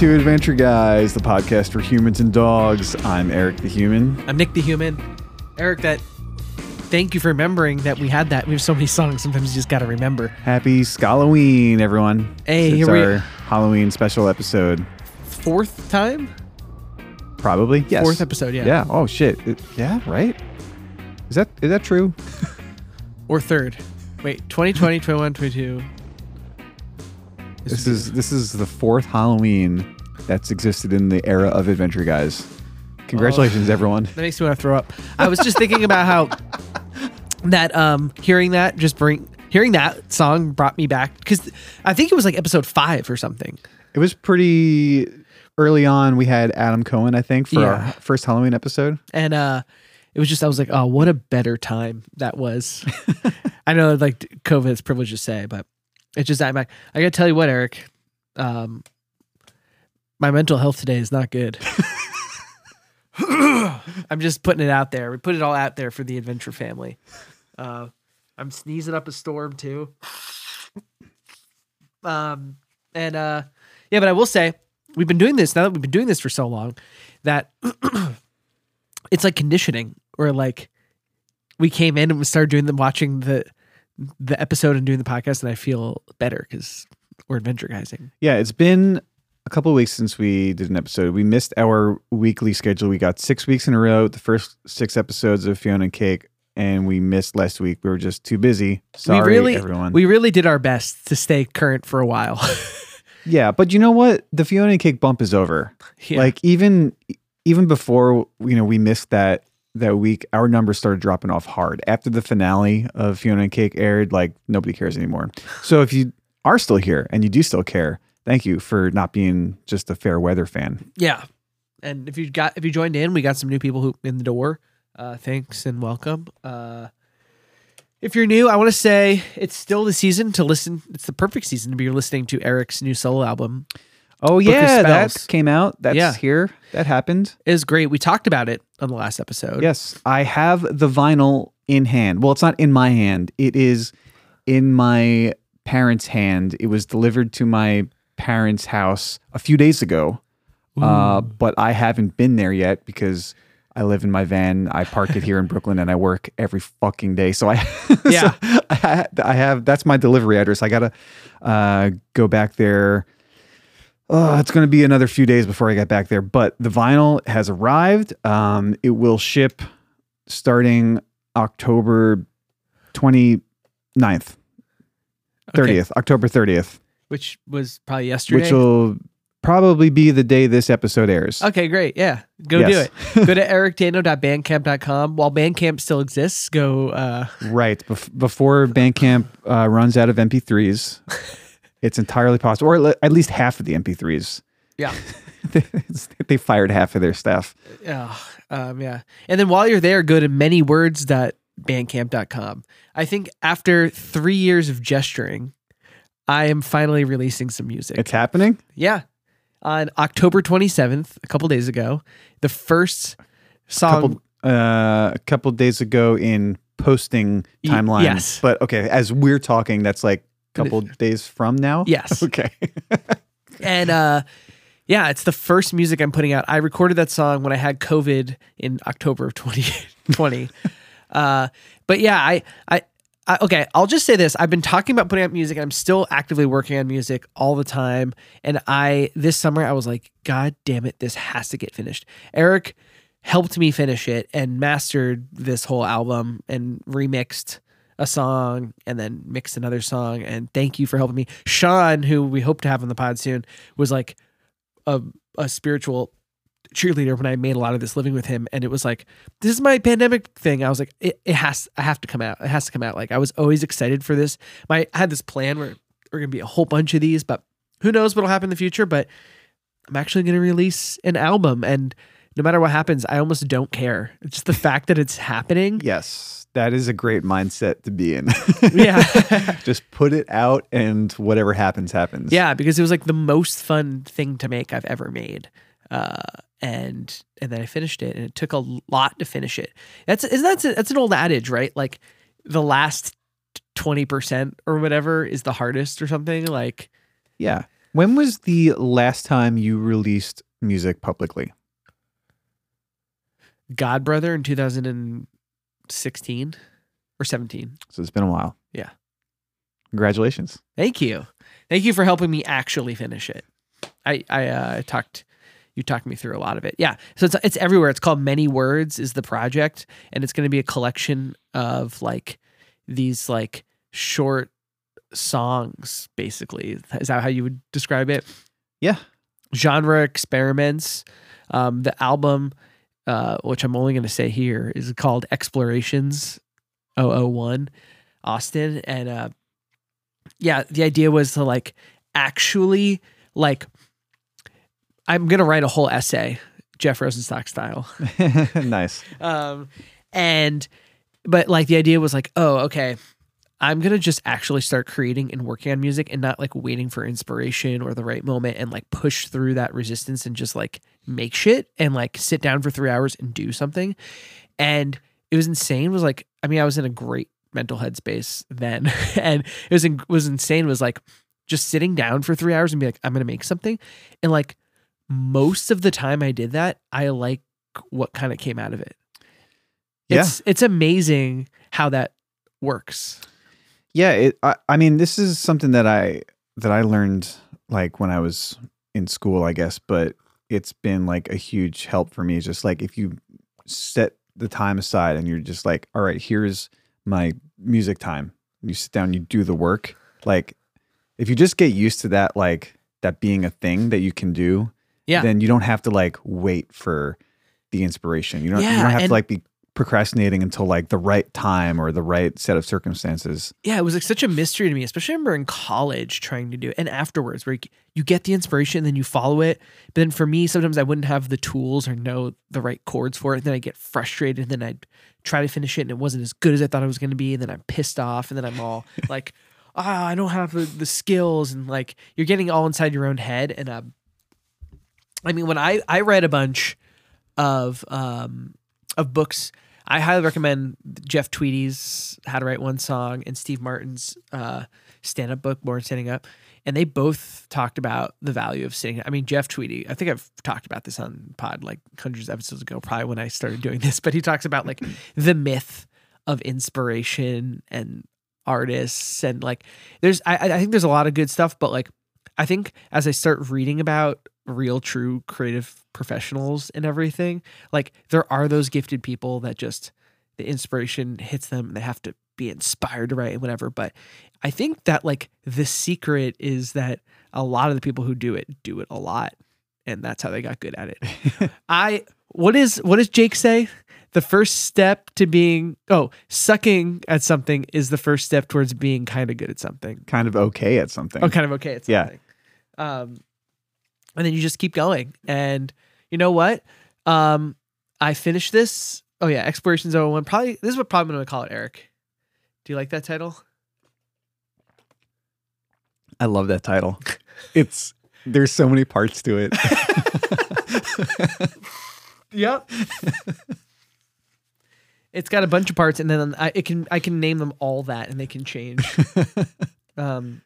To Adventure Guys, the podcast for humans and dogs. I'm Eric the Human. I'm Nick the Human. Eric, that thank you for remembering that we had that. We have so many songs. Sometimes you just gotta remember. Happy Halloween, everyone. Hey, it's here we- our Halloween special episode. Fourth time? Probably. Yes. Fourth episode, yeah. Yeah. Oh shit. It- yeah. Right. Is that is that true? Or third. Wait, 2020, 21, 22. This is this is the fourth Halloween that's existed in the era of Adventure Guys. Congratulations, Oh. everyone. That makes me want to throw up. I was just thinking about how that um hearing that just bring hearing that song brought me back because I think it was like episode five or something. It was pretty early on. We had Adam Cohen, I think, for Yeah. our first Halloween episode. and uh it was just I was like, oh, what a better time that was. I know like COVID is privileged to say, but it's just I'm like, I gotta tell you what, Eric, um, my mental health today is not good. I'm just putting it out there. We put it all out there for the adventure family. Uh, I'm sneezing up a storm too. Um, and uh, yeah, but I will say we've been doing this now that we've been doing this for so long that it's like conditioning or like we came in and we started doing the watching the the episode and doing the podcast and I feel better because we're adventure guysing. Yeah, it's been a couple of weeks since we did an episode. We missed our weekly schedule. We got six weeks in a row, the first six episodes of Fionna and Cake, and we missed last week. We were just too busy. Sorry, we really everyone. we really did our best to stay current for a while. yeah, but you know what? The Fionna and Cake bump is over. Yeah. Like even even before you know we missed that that week, our numbers started dropping off hard. After the finale of Fionna and Cake aired, like nobody cares anymore. So if you are still here and you do still care, thank you for not being just a fair weather fan. yeah. And if you got if you joined in, we got some new people who in the door. Uh, thanks and welcome. Uh, if you're new, I want to say it's still the season to listen. It's the perfect season to be listening to Eric's new solo album. Oh yeah, that came out. That's Yeah. here. That happened. It is great. We talked about it on the last episode. Yes, I have the vinyl in hand. Well, it's not in my hand. It is in my parents' hand. It was delivered to my parents' house a few days ago. Uh, but I haven't been there yet because I live in my van. I park it here in Brooklyn and I work every fucking day. So I, Yeah. so I, I have that's my delivery address. I gotta uh, go back there. Oh, it's going to be another few days before I get back there, but the vinyl has arrived. Um, it will ship starting October 29th, 30th, Okay. October 30th, which was probably yesterday. which will probably be the day this episode airs. okay, great. Yeah, go Yes. do it. go to ericdaino.bandcamp.com. While Bandcamp still exists, go. Uh, Right. Bef- before Bandcamp uh, runs out of MP3s, it's entirely possible, or at least half of the MP3s. yeah, they fired half of their staff. yeah, um, yeah. And then while you're there, go to manywords.bandcamp.com. I think after three years of gesturing, I am finally releasing some music. It's happening. yeah, on October 27th, a couple days ago, the first song. couple uh, a couple days ago in posting timeline. yes. But okay, as we're talking, that's like a couple days from now. Yes. Okay. And uh yeah, it's the first music I'm putting out. I recorded that song when I had COVID in October of 2020. uh but yeah, I, I I okay, I'll just say this. I've been talking about putting out music and I'm still actively working on music all the time. And I this summer I was like, God damn it, this has to get finished. Eric helped me finish it and mastered this whole album and remixed a song and then mixed another song. And thank you for helping me. Sean, who we hope to have on the pod soon, was like a, a spiritual cheerleader when I made a lot of this living with him. And it was like, this is my pandemic thing. I was like, it, it has, I have to come out. It has to come out. Like I was always excited for this. My, I had this plan where we're to be a whole bunch of these, but who knows what'll happen in the future. But I'm actually to release an album and no matter what happens, I almost don't care. It's just the fact that it's happening. yes. That is a great mindset to be in. Yeah. Just put it out and whatever happens, happens. Yeah, because it was like the most fun thing to make I've ever made. Uh, and and then I finished it, and it took a lot to finish it. That's is that's that's an old adage, right? Like the last twenty percent or whatever is the hardest or something. Like Yeah. When was the last time you released music publicly? God Brother in 2016 or 17. So it's been a while. Yeah. Congratulations. Thank you. Thank you for helping me actually finish it. I I uh, talked you talked me through a lot of it. Yeah. So it's it's everywhere. It's called Many Words is the project and it's going to be a collection of like these like short songs basically. Is that how you would describe it? Yeah. Genre experiments. Um the album uh which I'm only going to say here is called Explorations 001 Austin and uh yeah, the idea was to like actually like I'm gonna write a whole essay, Jeff Rosenstock style. nice. Um, and but like the idea was like, oh, okay, I'm gonna just actually start creating and working on music and not like waiting for inspiration or the right moment and like push through that resistance and just like make shit and like sit down for three hours and do something. And it was insane. It was like, I mean, I was in a great mental headspace then, and it was in, was insane. It was like just sitting down for three hours and be like, I'm gonna make something, and like most of the time I did that, I like what kind of came out of it. Yeah. It's it's amazing how that works. Yeah, it, I, I mean, this is something that I that I learned like when I was in school, I guess, but it's been like a huge help for me. Just like if you set the time aside and you're just like, all right, here's my music time. You sit down, you do the work. Like if you just get used to that, like that being a thing that you can do, Yeah. then you don't have to like wait for the inspiration. You don't, you don't have and- to like be procrastinating until like the right time or the right set of circumstances. yeah, it was like such a mystery to me, especially I remember in college trying to do it and afterwards where you, get the inspiration, then you follow it. But then for me, sometimes I wouldn't have the tools or know the right chords for it. And Then I get frustrated, and then I'd try to finish it, and it wasn't as good as I thought it was going to be. And then I'm pissed off, and then I'm all like, ah, I don't have the, the skills, and like you're getting all inside your own head. And uh, I mean, when I I read a bunch of um of books. I highly recommend Jeff Tweedy's How to Write One Song and Steve Martin's uh, stand up book, Born Standing Up. And they both talked about the value of sitting. I mean, Jeff Tweedy, I think I've talked about this on pod like hundreds of episodes ago, probably when I started doing this, but he talks about like the myth of inspiration and artists and like there's I, I think there's a lot of good stuff, but like I think as I start reading about real true creative professionals and everything, like there are those gifted people that just the inspiration hits them and they have to be inspired to write and whatever. But I think that like the secret is that a lot of the people who do it do it a lot. And that's how they got good at it. I what is what does Jake say? The first step to being oh, sucking at something is the first step towards being kind of good at something. Kind of okay at something. Oh, kind of okay at Yeah. something. Um, and then you just keep going. And you know what? Um, I finished this. Oh yeah, Explorations 01. Probably this is what probably I'm gonna call it, Eric. Do you like that title? I love that title. It's there's so many parts to it. Yep. it's got a bunch of parts, and then I it can I can name them all that, and they can change. um,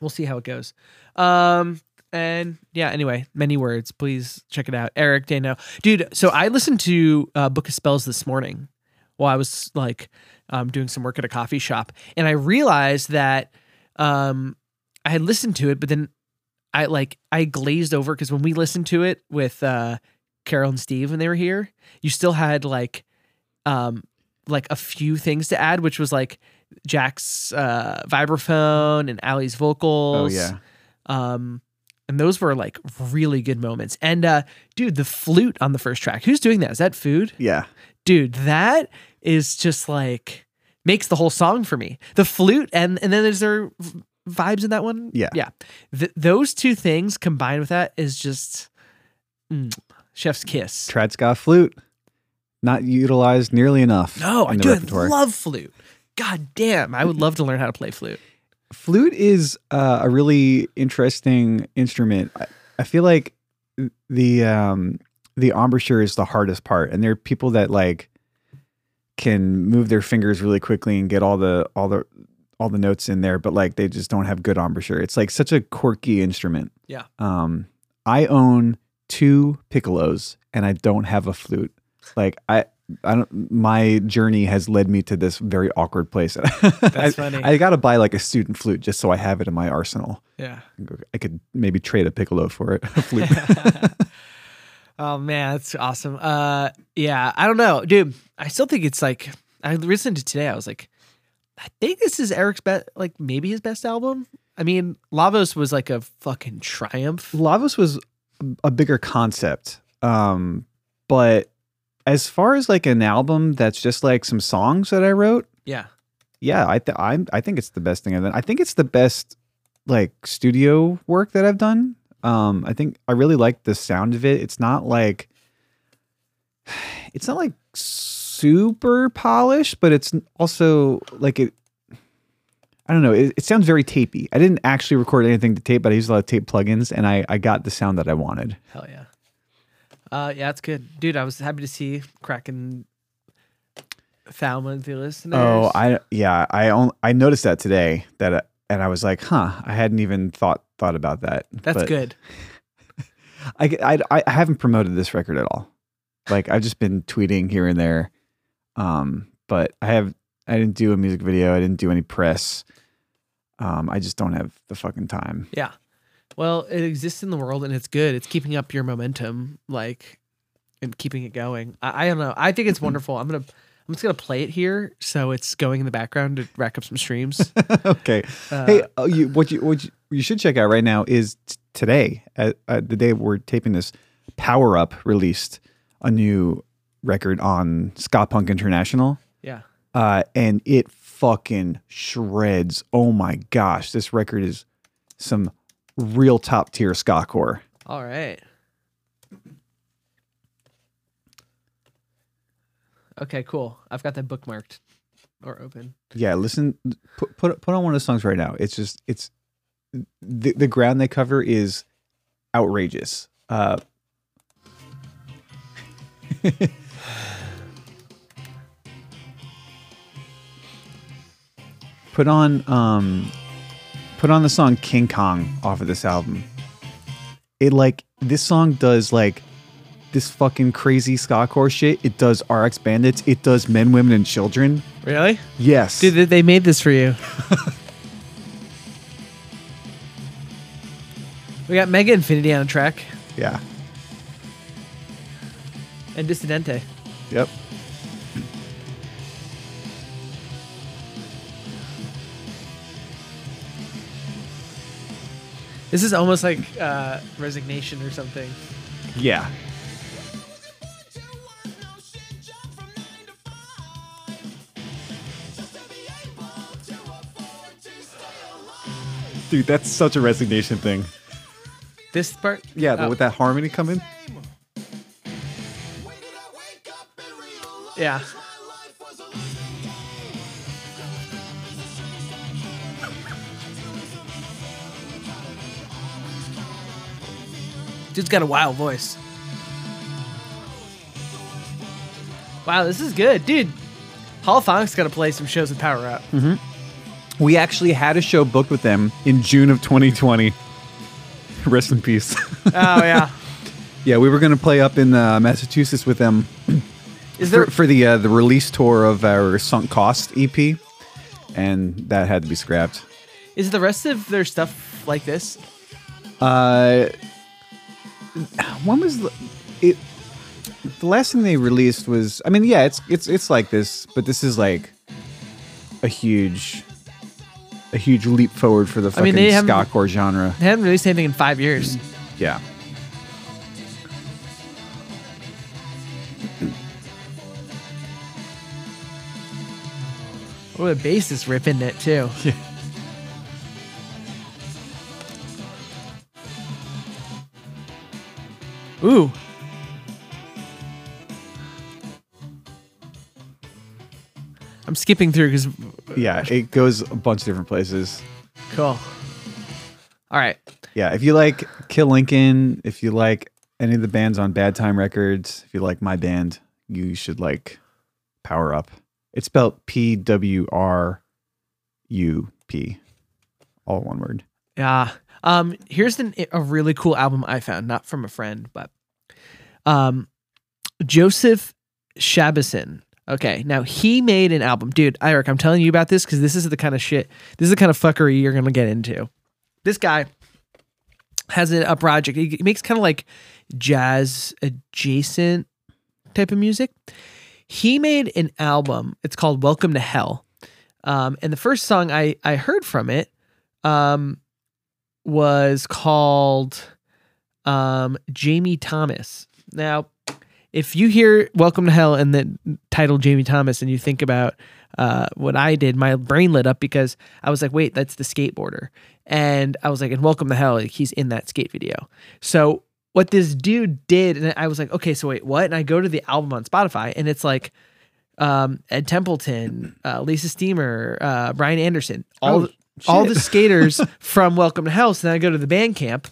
we'll see how it goes. Um, and yeah, anyway, many words. Please check it out, Eric Daino, dude. So I listened to uh, Book of Spells this morning while I was like um, doing some work at a coffee shop, and I realized that um, I had listened to it, but then I like I glazed over because when we listened to it with uh, Carol and Steve when they were here, you still had like um like a few things to add, which was like Jack's uh vibraphone and Ali's oh vocals. yeah. Um and those were like really good moments. And uh dude, the flute on the first track. Who's doing that? Is that food? Yeah. Dude, that is just like makes the whole song for me. The flute and and then is there vibes in that one? Yeah. Yeah. Th- those two things combined with that is just mm, chef's kiss. Tradska flute. Not utilized nearly enough. No, I do. I love flute. God damn, I would love to learn how to play flute. Flute is uh, a really interesting instrument. I, I feel like the um, the embouchure is the hardest part, and there are people that like can move their fingers really quickly and get all the all the all the notes in there, but like they just don't have good embouchure. It's like such a quirky instrument. Yeah. Um, I own two piccolos and I don't have a flute. Like I, I don't. My journey has led me to this very awkward place. That's I, funny. I got to buy like a student flute just so I have it in my arsenal. Yeah. I could maybe trade a piccolo for it. A flute. Oh man, that's awesome. Uh, yeah, I don't know, dude. I still think it's like I listened to today. I was like, I think this is Eric's best, like maybe his best album. I mean, Lavos was like a fucking triumph. Lavos was a bigger concept. Um, but as far as like an album that's just like some songs that I wrote, Yeah, yeah, I th- I I think it's the best thing I've done. I think it's the best like studio work that I've done. Um, I think I really like the sound of it. It's not like it's not like super polished, but it's also like it. I don't know. It, it sounds very tapey. I didn't actually record anything to tape, but I used a lot of tape plugins, and I I got the sound that I wanted. hell yeah. Uh, yeah, that's good, dude. I was happy to see Kraken Thalma the listeners. Oh, I yeah, I only, I noticed that today that uh, and I was like, huh, I hadn't even thought thought about that. that's But good. I, I I haven't promoted this record at all. Like I've just been tweeting here and there. Um, but I have I didn't do a music video. I didn't do any press. Um, I just don't have the fucking time. Yeah. Well, it exists in the world and it's good. It's keeping up your momentum, like, and keeping it going. I, I don't know. I think it's wonderful. I'm gonna, I'm just gonna play it here, so it's going in the background to rack up some streams. okay. Uh, hey, oh, you, what you what you, you should check out right now is t- today, uh, uh, the day we're taping this. Power Up released a new record on Ska Punk International. yeah. uh, and it fucking shreds. Oh my gosh, this record is some real top tier ska core. All right. Okay, cool. I've got that bookmarked or open. Yeah, listen, put put put on one of the songs right now. It's just it's the the ground they cover is outrageous. Uh, put on um put on the song King Kong off of this album. It like this song does like this fucking crazy ska core shit. It does RX Bandits. It does Men, Women, and Children. Really? Yes. Dude, they- they made this for you. we got Mega Infinity on a track yeah. and Dissidente. Yep. This is almost like uh, resignation or something. Yeah. Dude, that's such a resignation thing. This part, Yeah, Oh. with that harmony coming. yeah. Dude's got a wild voice. Wow, this is good, dude. Holophonics got to play some shows with Power Up. We actually had a show booked with them in June of 2020. Rest in peace. Oh yeah, yeah, we were going to play up in uh, Massachusetts with them is there? for, for the uh, the release tour of our Sunk Cost EP, and that had to be scrapped. Is the rest of their stuff like this? Uh, when was the, it? The last thing they released was, I mean, yeah, it's it's it's like this, but this is like a huge, a huge leap forward for the fucking mean, they ska core genre. They haven't released anything in five years. Yeah. Oh, the bass is ripping it too. Yeah. Ooh. I'm skipping through because Yeah, it goes a bunch of different places. cool. All right. Yeah, if you like Kill Lincoln, if you like any of the bands on Bad Time Records, if you like my band, you should like Power Up. It's spelled P W R U P, all one word. Yeah. Um, here's an, a really cool album I found, not from a friend, but um, Joseph Shabason. Okay, now he made an album, dude. Eric, I'm telling you about this because this is the kind of shit. This is the kind of fuckery you're gonna get into. This guy has a, a project. He makes kind of like jazz adjacent type of music. He made an album. It's called Welcome to Hell. Um, and the first song I I heard from it um, was called um, Jamie Thomas. Now, if you hear Welcome to Hell and the title Jamie Thomas and you think about uh, what I did, my brain lit up because I was like, wait, that's the skateboarder. And I was like, and Welcome to Hell, like, he's in that skate video. So what this dude did, and I was like, okay, so wait, what? And I go to the album on Spotify and it's like um, Ed Templeton, uh, Lisa Steamer, uh, Brian Anderson, all Oh, all the skaters from Welcome to Hell. So then I go to the band camp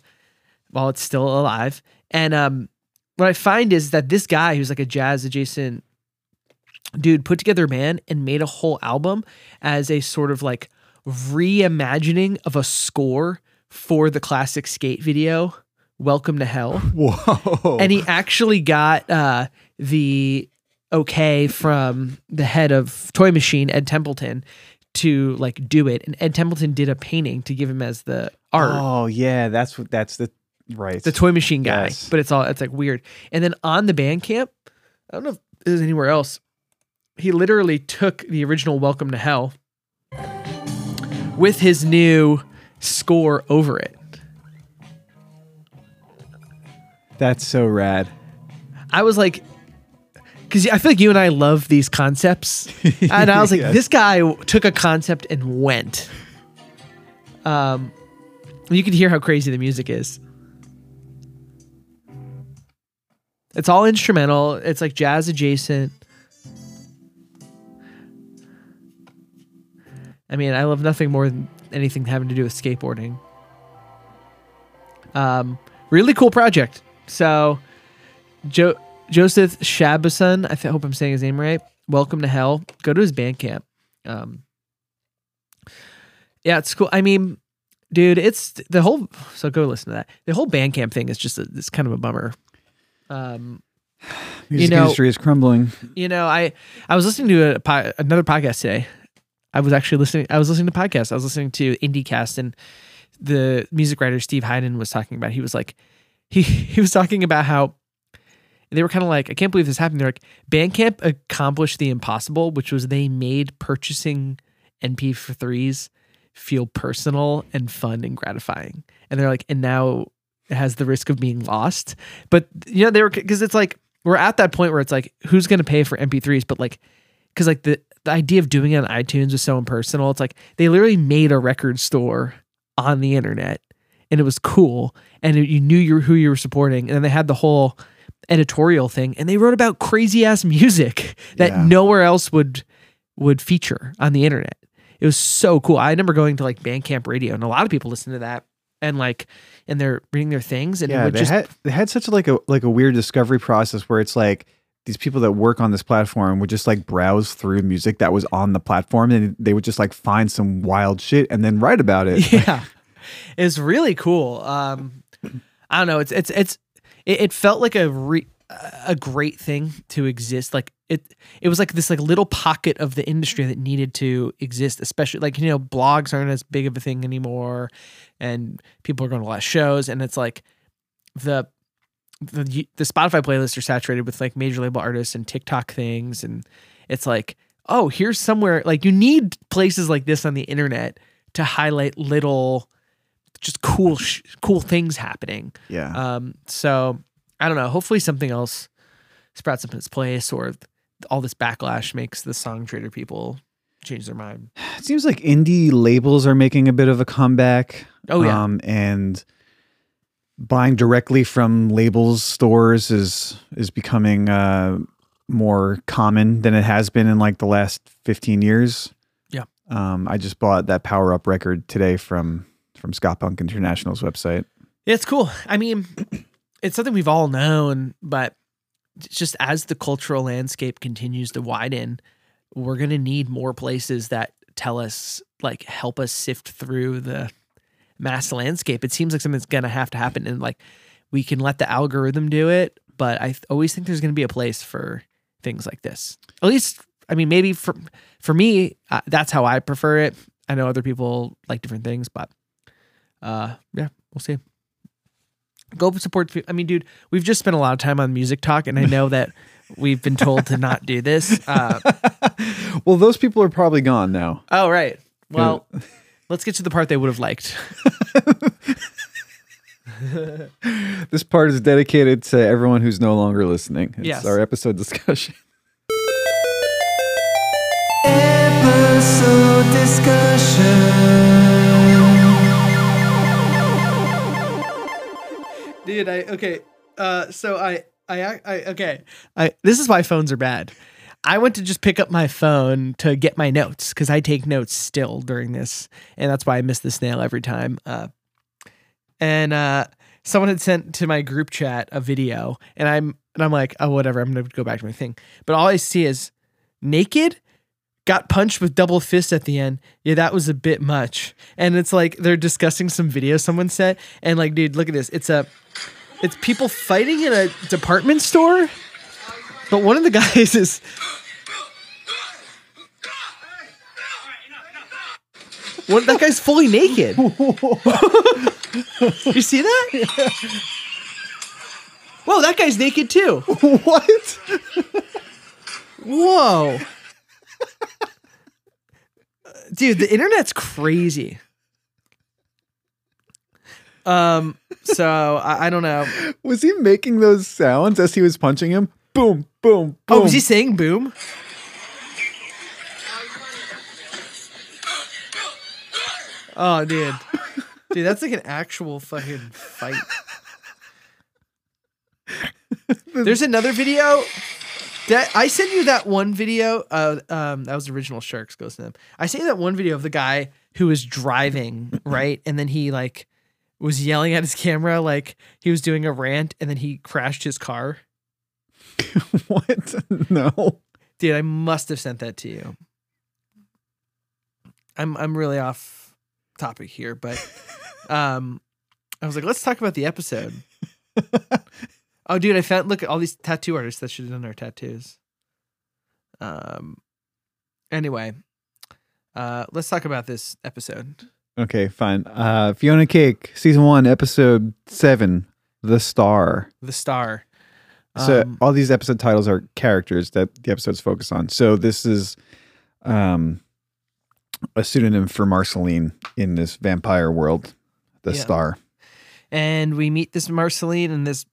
while it's still alive. And um, what I find is that this guy who's like a jazz adjacent dude put together a band and made a whole album as a sort of like reimagining of a score for the classic skate video, Welcome to Hell Whoa! and he actually got uh, the okay from the head of Toy Machine, Ed Templeton, to like do it. And Ed Templeton did a painting to give him as the art. Oh yeah, that's what that's the right. The Toy Machine guy, Yes. but it's all it's like weird. And then on the Bandcamp, I don't know if there's anywhere else. He literally took the original Welcome to Hell with his new score over it. that's so rad. I was like, because I feel like you and I love these concepts, and I was like, Yes. this guy took a concept and went. Um, you can hear how crazy the music is. It's all instrumental. It's like jazz adjacent. I mean, I love nothing more than anything having to do with skateboarding. Um, really cool project. So, jo- Joseph Shabason, I hope I'm saying his name right. Welcome to Hell. Go to his Bandcamp. Um, yeah, it's cool. I mean, dude, it's the whole. So go listen to that. The whole Bandcamp thing is just a, it's kind of a bummer. Um, Music know- industry is crumbling. you know, I I was listening to a po- another podcast today. I was actually listening. I was listening to podcasts. I was listening to IndieCast, and the music writer Steve Hyden was talking about. He was like, he he was talking about how they were kind of like, I can't believe this happened. They're like, Bandcamp accomplished the impossible, which was they made purchasing MP3s feel personal and fun and gratifying. And they're like, and now it has the risk of being lost. But you know, they were because it's like we're at that point where it's like, who's going to pay for MP3s? But like, because like the the idea of doing it on iTunes was so impersonal. It's like they literally made a record store on the internet, and it was cool, and it- you knew you who you were supporting, and then they had the whole editorial thing, and they wrote about crazy ass music that Yeah. nowhere else would would feature on the internet. It was so cool. I remember going to like Bandcamp Radio, and a lot of people listen to that, and like, and they're reading their things, and it Yeah, would they just had they had such a, like a like a weird discovery process where it's like these people that work on this platform would just like browse through music that was on the platform and they would just like find some wild shit and then write about it. yeah it's really cool um i don't know it's it's it's it, it felt like a re, a great thing to exist. Like it it was like this like little pocket of the industry that needed to exist especially like you know blogs aren't as big of a thing anymore and people are going to less shows and it's like the the the Spotify playlists are saturated with like major label artists and TikTok things and it's like oh here's somewhere like you need places like this on the internet to highlight little just cool sh- cool things happening Yeah. um so I don't know hopefully something else sprouts up in its place or all this backlash makes the Songtradr people change their mind It seems like indie labels are making a bit of a comeback. Oh, yeah. Um, and buying directly from labels stores is is becoming uh, more common than it has been in like the last 15 years. Yeah. Um, I just bought that Power Up record today from from Ska Punk International's website. Yeah, it's cool. I mean, it's something we've all known, but just as the cultural landscape continues to widen, we're going to need more places that tell us like help us sift through the mass landscape. It seems like something's gonna have to happen, and like we can let the algorithm do it. But I th- always think there's gonna be a place for things like this. At least, I mean, maybe for for me, uh, that's how I prefer it. I know other people like different things, but uh, yeah, we'll see. Go support. I mean, dude, we've just spent a lot of time on music talk, and I know that we've been told to not do this. Uh, well, those people are probably gone now. oh, right. Well, let's get to the part they would have liked. This part is dedicated to everyone who's no longer listening. It's Yes. our episode discussion. Episode discussion. Dude, I okay. Uh, so I, I, I, okay. I this is why phones are bad. I went to just pick up my phone to get my notes because I take notes still during this, and that's why I miss the snail every time. Uh, and uh, someone had sent to my group chat a video, and I'm and I'm like, oh whatever, I'm gonna go back to my thing. But all I see is naked, got punched with double fist at the end. Yeah, that was a bit much. And it's like they're discussing some video someone sent, and like, dude, look at this. It's a, it's people fighting in a department store, but one of the guys is. One, that guy's fully naked. you see that? Yeah. Whoa, that guy's naked too. what? Whoa. Dude, the internet's crazy. Um, so I, I don't know. Was he making those sounds as he was punching him? Boom, boom, boom. Oh, was he saying boom? Oh, dude. Dude, that's like an actual fucking fight. There's another video. That I sent you that one video. Uh, um, that was original Sharks goes to them. I sent you that one video of the guy who was driving right, and then he like was yelling at his camera like he was doing a rant, and then he crashed his car. what? No. Dude, I must have sent that to you. I'm I'm really off topic here, but um I was like, let's talk about the episode. oh dude, I found look at all these tattoo artists that should have done our tattoos. Um anyway, uh let's talk about this episode. Okay, fine. Uh, Fionna Cake, season one, episode seven, The Star. The star. So Um, all these episode titles are characters that the episodes focus on. So this is um, a pseudonym for Marceline in this vampire world, The Yeah. Star. and we meet this Marceline and this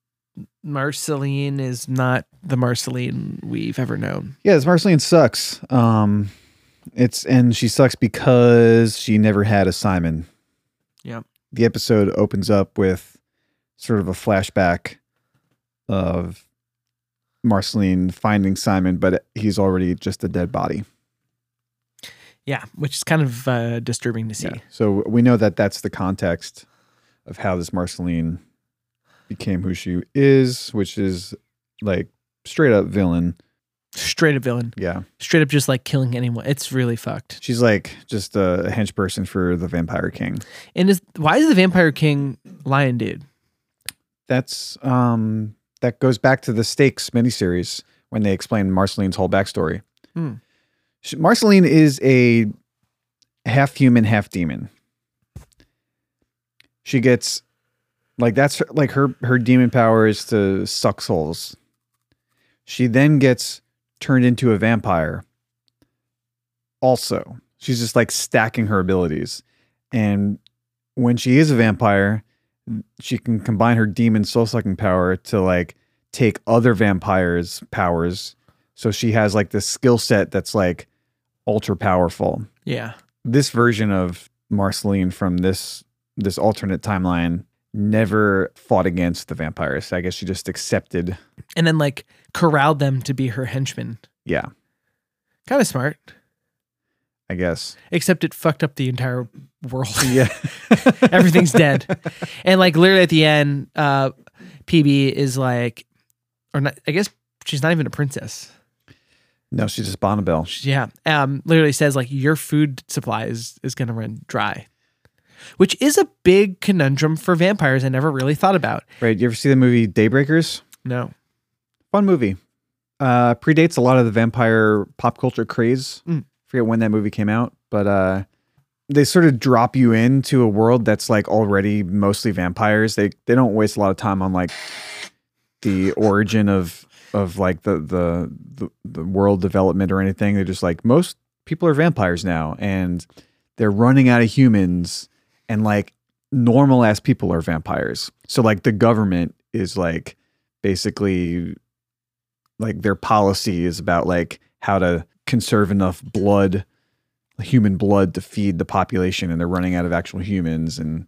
Marceline is not the Marceline we've ever known. Yeah, this Marceline sucks. Um, it's and she sucks because she never had a Simon. Yep. The episode opens up with sort of a flashback of Marceline finding Simon, but he's already just a dead body. Yeah, which is kind of uh, disturbing to see. Yeah. So we know that that's the context of how this Marceline became who she is, which is like straight up villain. Straight up villain. Yeah. Straight up just like killing anyone. It's really fucked. She's like just a hench person for the Vampire King. And is why is the Vampire King lion dude? That's um that goes back to the Stakes miniseries when they explain Marceline's whole backstory. Hmm. She- Marceline is a half human, half demon. She gets like that's her, like her her demon power is to suck souls. She then gets turned into a vampire. Also, she's just like stacking her abilities. And when she is a vampire, she can combine her demon soul sucking power to like take other vampires' powers. So she has like this skill set that's like ultra powerful. Yeah. This version of Marceline from this this alternate timeline never fought against the vampires. I guess she just accepted. And then like corralled them to be her henchmen. Yeah, Kind of smart. I guess. Except it fucked up the entire world. Yeah. Everything's dead. And like literally at the end, uh PB is like or not I guess she's not even a princess. No, she's just Bonnibel. Yeah. Um, literally says like your food supply is, is going to run dry, which is a big conundrum for vampires. I never really thought about. Right. You ever see the movie Daybreakers? No. Fun movie. Uh, predates a lot of the vampire pop culture craze. Mm. Forget when that movie came out, but uh, they sort of drop you into a world that's like already mostly vampires. They they don't waste a lot of time on like the origin of of like the the the, the world development or anything. They're just like most people are vampires now, and they're running out of humans, and like normal ass people are vampires. So like the government is like basically like their policy is about like how to conserve enough blood human blood to feed the population and they're running out of actual humans and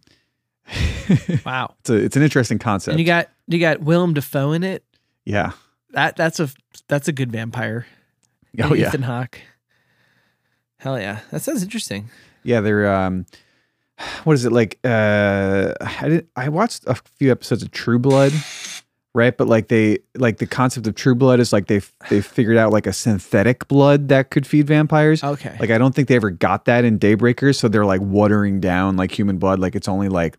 Wow. it's a, it's an interesting concept And you got you got Willem Dafoe in it. yeah That that's a that's a good vampire. oh And yeah Ethan Hawke. Hell yeah. That sounds interesting. yeah they're um what is it like uh i did i watched a few episodes of true blood right but like they like the concept of true blood is like they they figured out like a synthetic blood that could feed vampires Okay. Like I don't think they ever got that in Daybreakers, so they're like watering down like human blood, like it's only like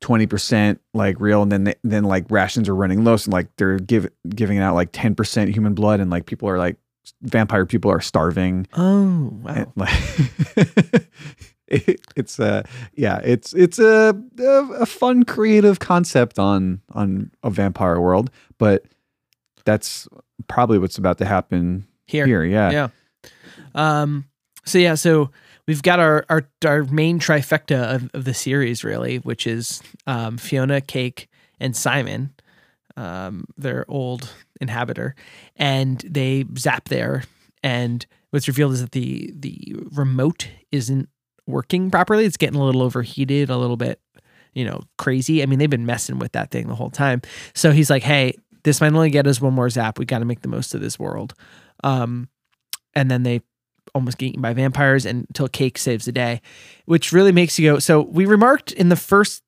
twenty percent like real, and then they, then like rations are running low, so like they're give, giving out like ten percent human blood, and like people are like vampire people are starving. oh wow. And, like it, it's uh yeah, it's it's a, a a fun creative concept on on a vampire world, but that's probably what's about to happen Here. here. yeah. Yeah. Um. So yeah. So we've got our our, our main trifecta of, of the series, really, which is um, Fionna, Cake, and Simon, um, their old inhabitor, and they zap there. And what's revealed is that the the remote isn't working properly. It's getting a little overheated, a little bit, you know, crazy. I mean, they've been messing with that thing the whole time. So he's like, "Hey, this might only get us one more zap. We got to make the most of this world." Um, and then they almost get eaten by vampires until Cake saves the day, which really makes you go. So we remarked in the first,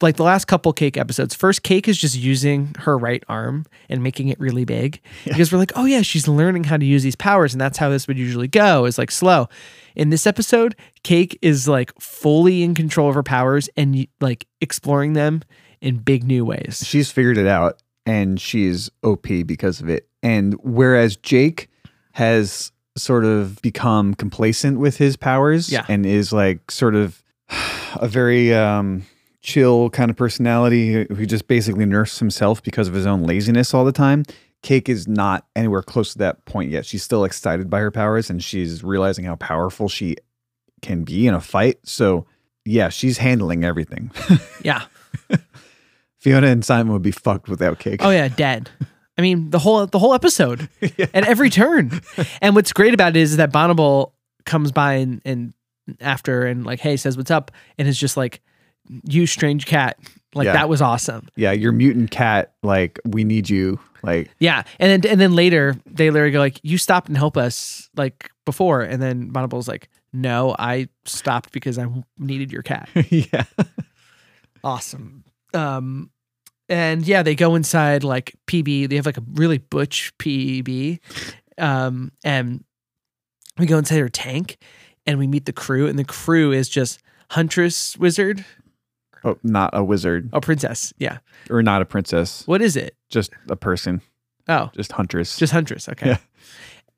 like the last couple Cake episodes, first Cake is just using her right arm and making it really big because we're like, oh yeah, she's learning how to use these powers, and that's how this would usually go is like slow. In this episode, Cake is like fully in control of her powers and like exploring them in big new ways. she's figured it out and she's OP because of it. And whereas Jake has sort of become complacent with his powers Yeah. and is like sort of a very um chill kind of personality who just basically nurses himself because of his own laziness all the time. Cake is not anywhere close to that point yet. She's still excited by her powers and she's realizing how powerful she can be in a fight. So, yeah, she's handling everything. Yeah. Fionna and Simon would be fucked without Cake. Oh yeah, dead. I mean the whole the whole episode at every turn. And what's great about it is that Bonnibel comes by and, and after and like, hey, says what's up, and is just like, you strange cat. Like Yeah. that was awesome. yeah, your mutant cat, like, we need you. Like, Yeah. And then and then later they literally go like, you stopped and help us like before. And then Bonnibel's like, no, I stopped because I needed your cat. yeah. awesome. Um, and yeah, they go inside like PB. They have like a really butch PB. Um, and we go inside her tank and we meet the crew, and the crew is just Huntress Wizard. Oh, not a wizard A princess. Yeah. or not a princess, What is it? just a person, Oh, just huntress. just Huntress. Okay. Yeah.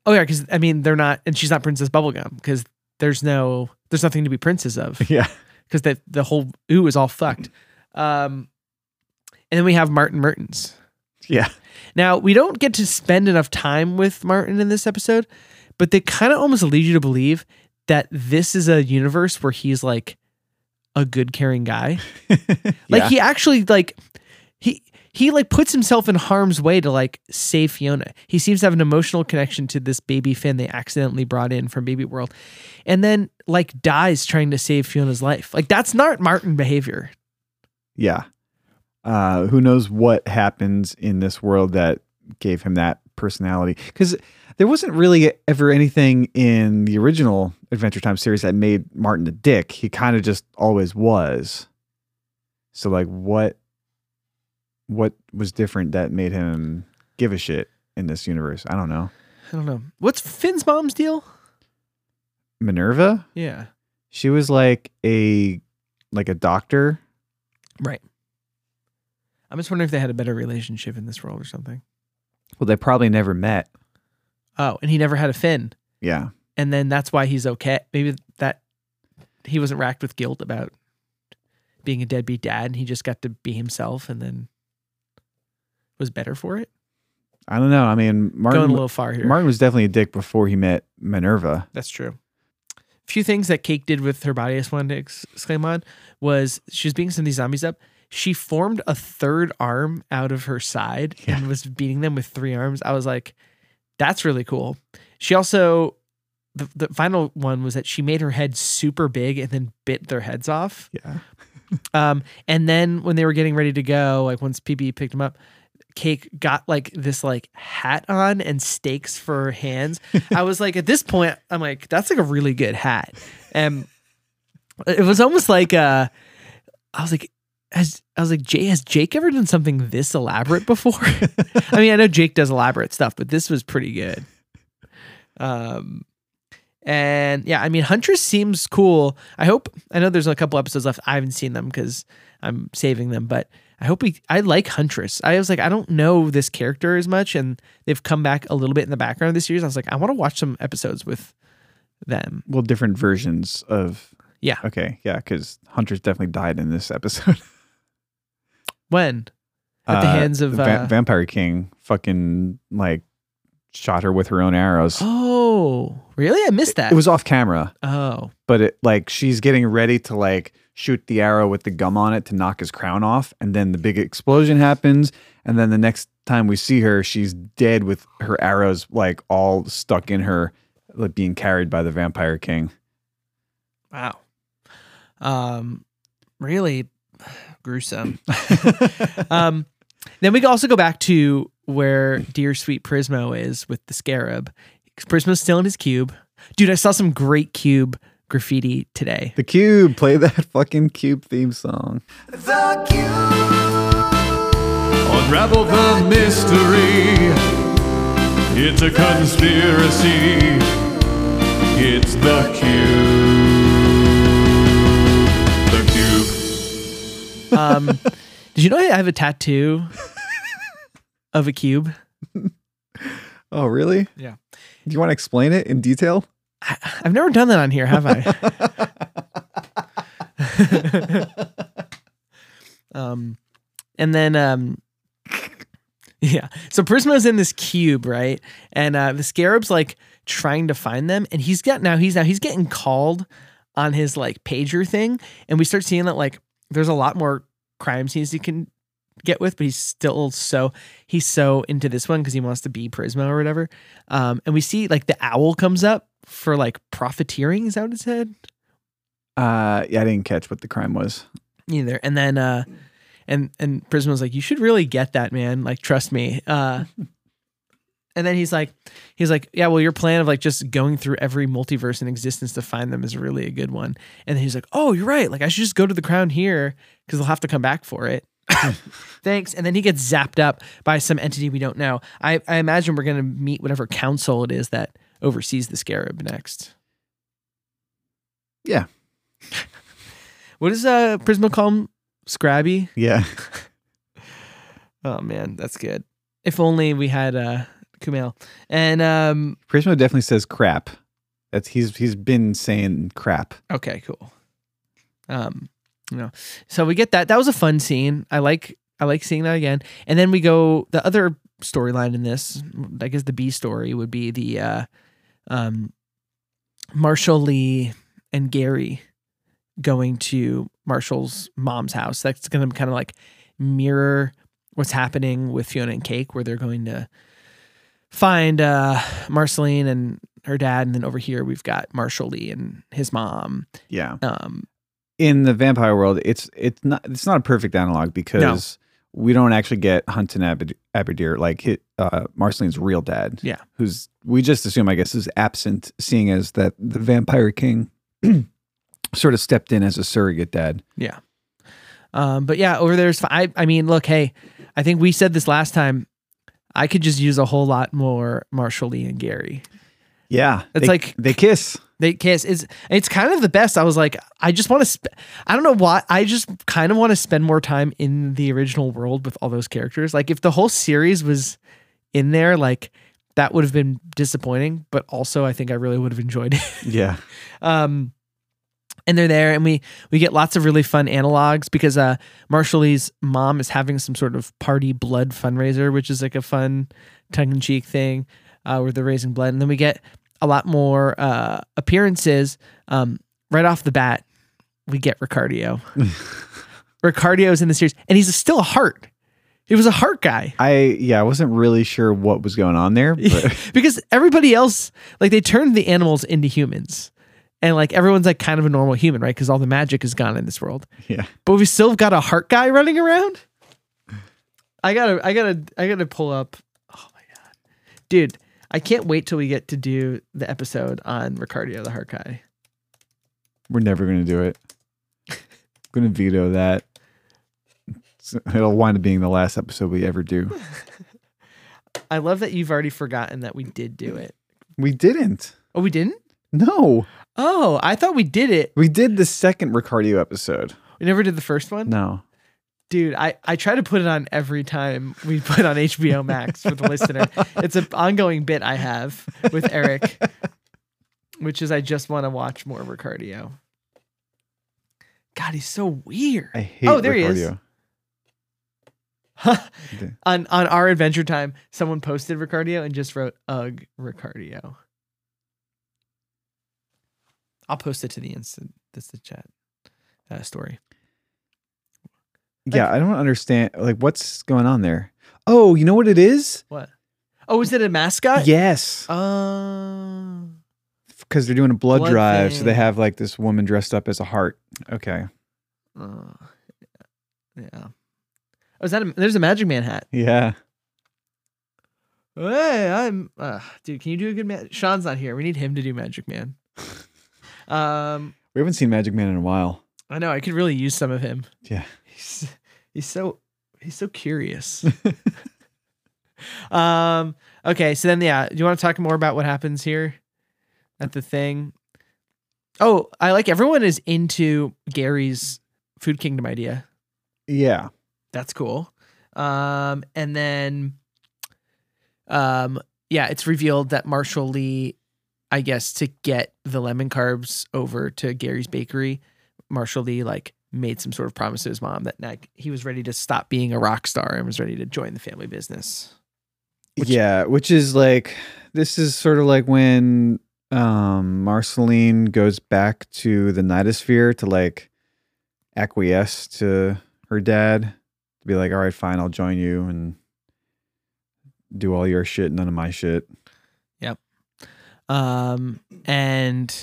Oh yeah, because I mean they're not, and she's not Princess Bubblegum because there's no, there's nothing to be princess of. yeah. because the the whole Ooo is all fucked. Um, and then we have Martin Mertens. Yeah. Now we don't get to spend enough time with Martin in this episode, but they kind of almost lead you to believe that this is a universe where he's like a good caring guy. Like yeah. he actually like he he like puts himself in harm's way to like save Fionna. He seems to have an emotional connection to this baby Finn they accidentally brought in from Baby World. And then like dies trying to save Fionna's life. Like that's not Martin behavior. yeah. Uh, who knows what happens in this world that gave him that personality? Because there wasn't really ever anything in the original Adventure Time series that made Martin a dick. He kind of just always was. So, like, what what was different that made him give a shit in this universe? I don't know. I don't know. What's Finn's mom's deal? Minerva, Yeah. she was like a like a doctor. Right. I'm just wondering if they had a better relationship in this world or something. Well, they probably never met. Oh, and he never had a Finn. Yeah. And then that's why he's okay. Maybe that he wasn't racked with guilt about being a deadbeat dad and he just got to be himself and then was better for it. I don't know. I mean, Going a Martin little far here. Martin was definitely a dick before he met Minerva. That's true. A few things that Cake did with her body I just wanted to ex- exclaim on was she was beating some of these zombies up. She formed a third arm out of her side Yeah. and was beating them with three arms. I was like, that's really cool. She also, the, the final one was that she made her head super big and then bit their heads off. Yeah. Um, and then when they were getting ready to go, like once PB picked them up, Cake got like this like hat on and stakes for her hands. I was like, at this point, I'm like, that's like a really good hat. And it was almost like uh I was like, has I was like, Jay, has Jake ever done something this elaborate before? I mean, I know Jake does elaborate stuff, but this was pretty good. Um and yeah, I mean, Huntress seems cool. I hope I know there's a couple episodes left. I haven't seen them because I'm saving them, but I hope we. I like Huntress. I was like, I don't know this character as much, and they've come back a little bit in the background of this series. I was like, I want to watch some episodes with them. Well, different versions of. Yeah. Okay. Yeah. Because Huntress definitely died in this episode. When At the hands of, Va- uh, Vampire King. Fucking like shot her with her own arrows. oh, really? I missed that. It was off camera, oh, but it like she's getting ready to like shoot the arrow with the gum on it to knock his crown off, and then the big explosion happens, and then the next time we see her, she's dead with her arrows like all stuck in her, like being carried by the Vampire King. wow. Um, really gruesome. um, then we can also go back to where dear sweet Prismo is with the scarab. Prismo's still in his cube. Dude, I saw some great cube graffiti today. The Cube, play that fucking Cube theme song. The Cube. Unravel the mystery. It's a conspiracy. It's the cube. Um, did you know I have a tattoo of a cube? Oh, really? Yeah. Do you want to explain it in detail? I, I've never done that on here, have I? um, and then um, yeah. So Prismo's in this cube, right? And uh, the scarab's like trying to find them, and he's got now he's now he's getting called on his like pager thing, and we start seeing that like there's a lot more crime scenes he can get with, but he's still so he's so into this one because he wants to be Prismo or whatever. Um, and we see like the owl comes up for like profiteering. Is that what it said? Uh, yeah, I didn't catch what the crime was. Either. And then uh, and and Prismo was like, you should really get that, man. Like, trust me. Uh, and then he's like, he's like, yeah, well, your plan of like just going through every multiverse in existence to find them is really a good one. And then he's like, oh, you're right. Like, I should just go to the crown here because they'll have to come back for it. Thanks. And then he gets zapped up by some entity we don't know. I, I imagine we're going to meet whatever council it is that oversees the scarab next. Yeah. What does uh, Prismo call him? Scrabby? Yeah. Oh, man, that's good. If only we had uh, Kumail. And um, Prismo definitely says crap. That's he's he's been saying crap. Okay, cool. Um, you know, so we get that. That was a fun scene. I like I like seeing that again. And then we go the other storyline in this. I guess the B story would be the uh, um, Marshall Lee and Gary going to Marshall's mom's house. That's going to kind of like mirror what's happening with Fionna and Cake, where they're going to find uh, Marceline and her dad, and then over here we've got Marshall Lee and his mom. Yeah. Um, In the vampire world, it's it's not it's not a perfect analog because we don't actually get Hunson Abed- Abadeer like hit uh Marceline's real dad. Yeah. Who's we just assume I guess is absent, seeing as that the vampire king sort of stepped in as a surrogate dad. Yeah. Um, but yeah, over there's I I mean, look, hey, I think we said this last time. I could just use a whole lot more Marshall Lee and Gary. Yeah, It's they- like- they kiss. They kiss. It's it's kind of the best. I was like, I just want to. Sp- I don't know why. I just kind of want to spend more time in the original world with all those characters. Like if the whole series was in there, like that would have been disappointing. But also, I think I really would have enjoyed it. Yeah, um, and they're there, and we we get lots of really fun analogs because uh, Marshall Lee's mom is having some sort of party blood fundraiser, which is like a fun tongue in cheek thing uh, where they're raising blood, and then we get a lot more uh, appearances um, right off the bat. We get Ricardio. Ricardio's in the series, and he's still a heart. He was a heart guy. I yeah, I wasn't really sure what was going on there, but because everybody else like they turned the animals into humans and like everyone's like kind of a normal human right? Because all the magic is gone in this world. Yeah, but we still got a heart guy running around? I gotta i gotta i gotta pull up. Oh my god. Dude i can't wait till we get to do the episode on ricardio the heart guy. We're never gonna do it. I'm gonna veto that. It'll wind up being the last episode we ever do. i love that you've already forgotten that we did do it. We didn't. oh we didn't? No, oh i thought we did it we did the second Ricardio episode. we never did the first one No, Dude, I, I try to put it on every time we put on HBO Max for the listener. It's an ongoing bit I have with Eric, which is I just want to watch more Ricardio. God, he's so weird. I hate. Oh, there he is. On on our Adventure Time, someone posted Ricardio and just wrote "Ugh, Ricardio." I'll post it to the instant this the chat uh, story. Yeah, I don't understand. Like, what's going on there? Oh, you know what it is? What? Oh, is it a mascot? Yes, Uh, because they're doing a blood, Blood drive, so they have like this woman dressed up as a heart. Okay. uh, yeah. Oh, is that a, there's a Magic Man hat? Yeah. Hey, I'm uh, dude. Can you do a good man? Sean's not here. We need him to do Magic Man. Um, We haven't seen Magic Man in a while. I know I could really use some of him. Yeah. He's he's so he's so curious. um. Okay. So then, yeah. Do you want to talk more about what happens here at the thing? Oh, I like everyone is into Gary's Food Kingdom idea. Yeah. That's cool. Um, and then, um, yeah, it's revealed that Marshall Lee, I guess, to get the lemon carbs over to Gary's bakery, Marshall Lee like made some sort of promise to his mom that like, he was ready to stop being a rock star and was ready to join the family business. Which- yeah, which is like this is sort of like when um Marceline goes back to the Nightosphere to like acquiesce to her dad to be like, all right, fine, I'll join you and do all your shit, none of my shit. Um, and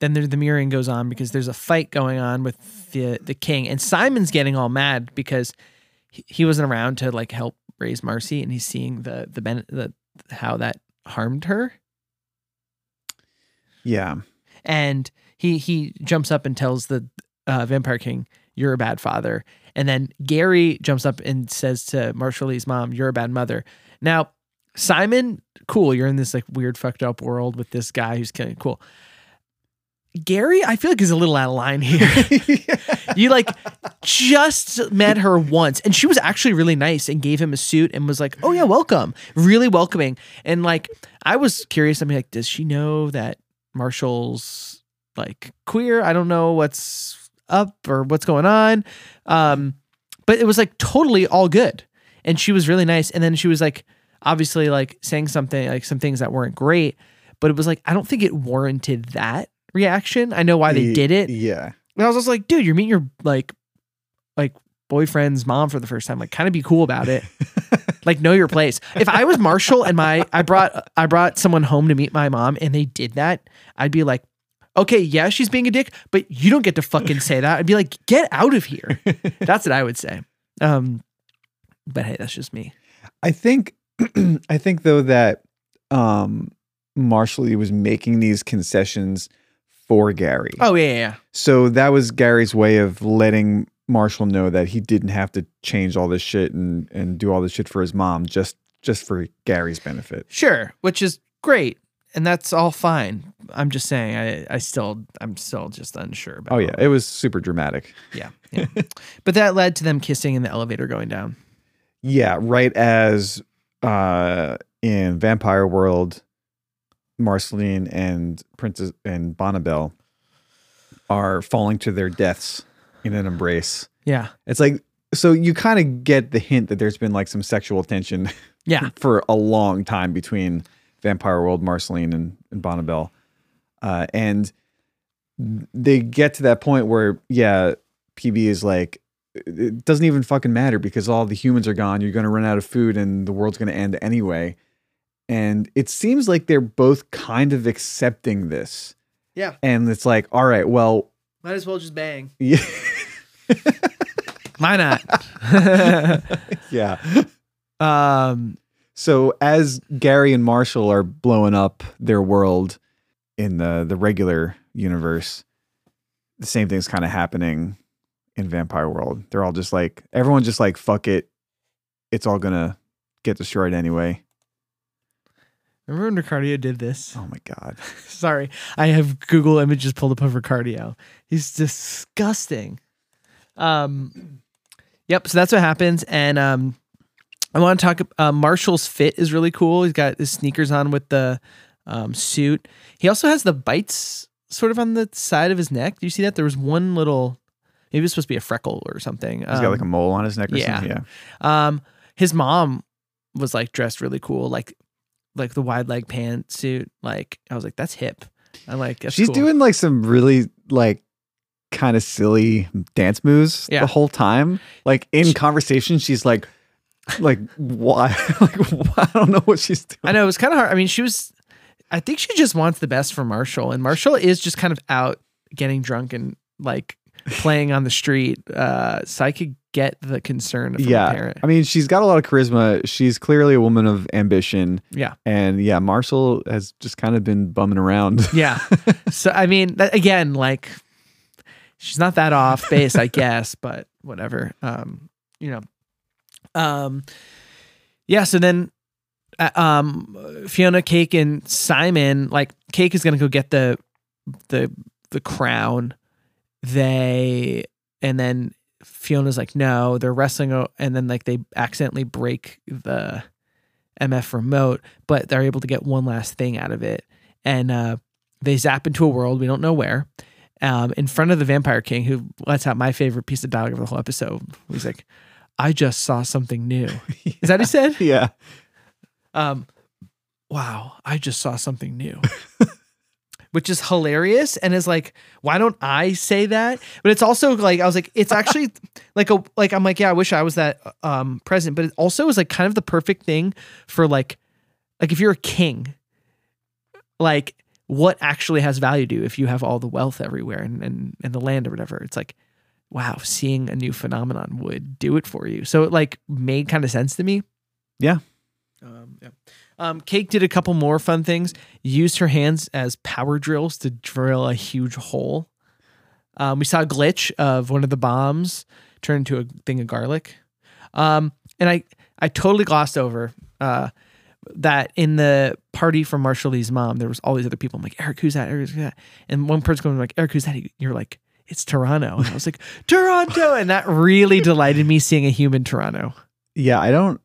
then there, the mirroring goes on because there's a fight going on with the the king, and Simon's getting all mad because he, he wasn't around to like help raise Marcy, and he's seeing the the, ben- the how that harmed her, Yeah. and he he jumps up and tells the uh, vampire king, "You're a bad father," and then Gary jumps up and says to Marshall Lee's mom, "You're a bad mother." Now, Simon, cool, you're in this like weird fucked up world with this guy who's killing. Cool. Gary, I feel like is a little out of line here. you like just met her once, and she was actually really nice and gave him a suit and was like, "Oh yeah, welcome," really welcoming. And like, I was curious. I mean, like, does she know that Marshall's like queer? I don't know what's up or what's going on. Um, but it was like totally all good, and she was really nice. And then she was like, obviously, like saying something like some things that weren't great, but it was like I don't think it warranted that reaction. I know why they did it. Yeah. And I was just like, dude, you're meeting your like like boyfriend's mom for the first time. Like kind of be cool about it. like know your place. If I was Marshall and my I brought I brought someone home to meet my mom and they did that, I'd be like, okay, yeah, she's being a dick, but you don't get to fucking say that. I'd be like, get out of here. That's what I would say. Um but hey, that's just me. I think I think though that um Marshall Lee was making these concessions for Gary. Oh yeah, yeah, yeah. So that was Gary's way of letting Marshall know that he didn't have to change all this shit and and do all this shit for his mom just just for Gary's benefit. Sure, which is great, and that's all fine. I'm just saying, I, I still, I'm still just unsure about. Oh yeah, it was super dramatic. yeah, yeah. but that led to them kissing in the elevator going down. Yeah, right as uh in Vampire World, Marceline and Princess and Bonnibel are falling to their deaths in an embrace. Yeah, It's like so you kind of get the hint that there's been like some sexual tension yeah, for a long time between Vampire World, Marceline, and, and Bonnibel. Uh, and they get to that point where, yeah, PB is like, it doesn't even fucking matter because all the humans are gone. You're going to run out of food and the world's going to end anyway. And it seems like they're both kind of accepting this. yeah. And it's like, all right, well, Might as well just bang. yeah. Why not? yeah. um, So as Gary and Marshall are blowing up their world in the the regular universe, the same thing's kind of happening in Vampire World. They're all just like everyone's just like fuck it. It's all gonna get destroyed anyway. remember when Ricardio did this? Oh my god. Sorry, I have Google images pulled up of Ricardio. He's disgusting. Um, yep. So that's what happens, and um, I want to talk. Uh, Marshall's fit is really cool. He's got his sneakers on with the um, suit. He also has the bites sort of on the side of his neck. Do you see that? There was one little. Maybe it's supposed to be a freckle or something. He's got like a mole on his neck or yeah. something. Yeah. Um, his mom was like dressed really cool, like like the wide leg pantsuit. Like I was like, that's hip. I'm like, She's cool. doing like some really like kind of silly dance moves Yeah. the whole time. Like in conversation, she's like like why like I don't know what she's doing. I know it was kind of hard. I mean, she was. I think she just wants the best for Marshall, and Marshall is just kind of out getting drunk and like playing on the street. Uh, so I could get the concern from a yeah parent. i mean she's got a lot of charisma she's clearly a woman of ambition yeah, and yeah marshall has just kind of been bumming around yeah. so I mean, that, again, like she's not that off base, I guess, but whatever. Um, you know, um, yeah. So then, uh, um, Fionna, Cake, and Simon, like Cake is gonna go get the the the crown. They and then Fionna's like, no, they're wrestling, and then like they accidentally break the MF remote, but they're able to get one last thing out of it, and uh, they zap into a world we don't know where. Um, in front of the Vampire King, who lets out my favorite piece of dialogue of the whole episode. He's like, "I just saw something new." Is that what he said? yeah um, wow, I just saw something new. Which is hilarious and is like, why don't I say that? But it's also like I was like, it's actually like a like I'm like, yeah, I wish I was that um present, but it also is like kind of the perfect thing for like like if you're a king, like what actually has value to you if you have all the wealth everywhere and and, and the land or whatever. It's like, wow, seeing a new phenomenon would do it for you. So it like made kind of sense to me. Yeah. Um, yeah. Um, Cake did a couple more fun things. Used her hands as power drills to drill a huge hole. Um, we saw a glitch of one of the bombs turn into a thing of garlic. Um, and I, I totally glossed over uh, that in the party for Marshall Lee's mom, there was all these other people. I'm like, Eric, who's that? Eric, who's that? And one person going like, Eric, who's that? You're like, it's Toronto. And I was like, Toronto. And that really delighted me seeing a human Toronto. yeah i don't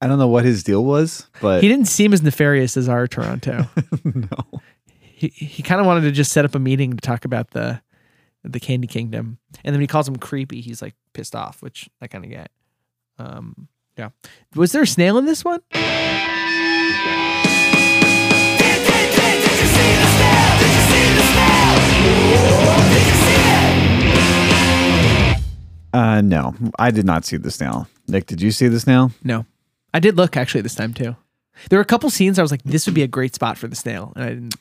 i don't know what his deal was but He didn't seem as nefarious as our Toronto. no he he kind of wanted to just set up a meeting to talk about the the Candy Kingdom, and then when he calls him creepy, he's like pissed off, which I kind of get. Um, yeah. Was there a snail in this one? uh no i did not see the snail nick did you see the snail No, I did look actually this time too. There were a couple scenes I was like, this would be a great spot for the snail, and I didn't.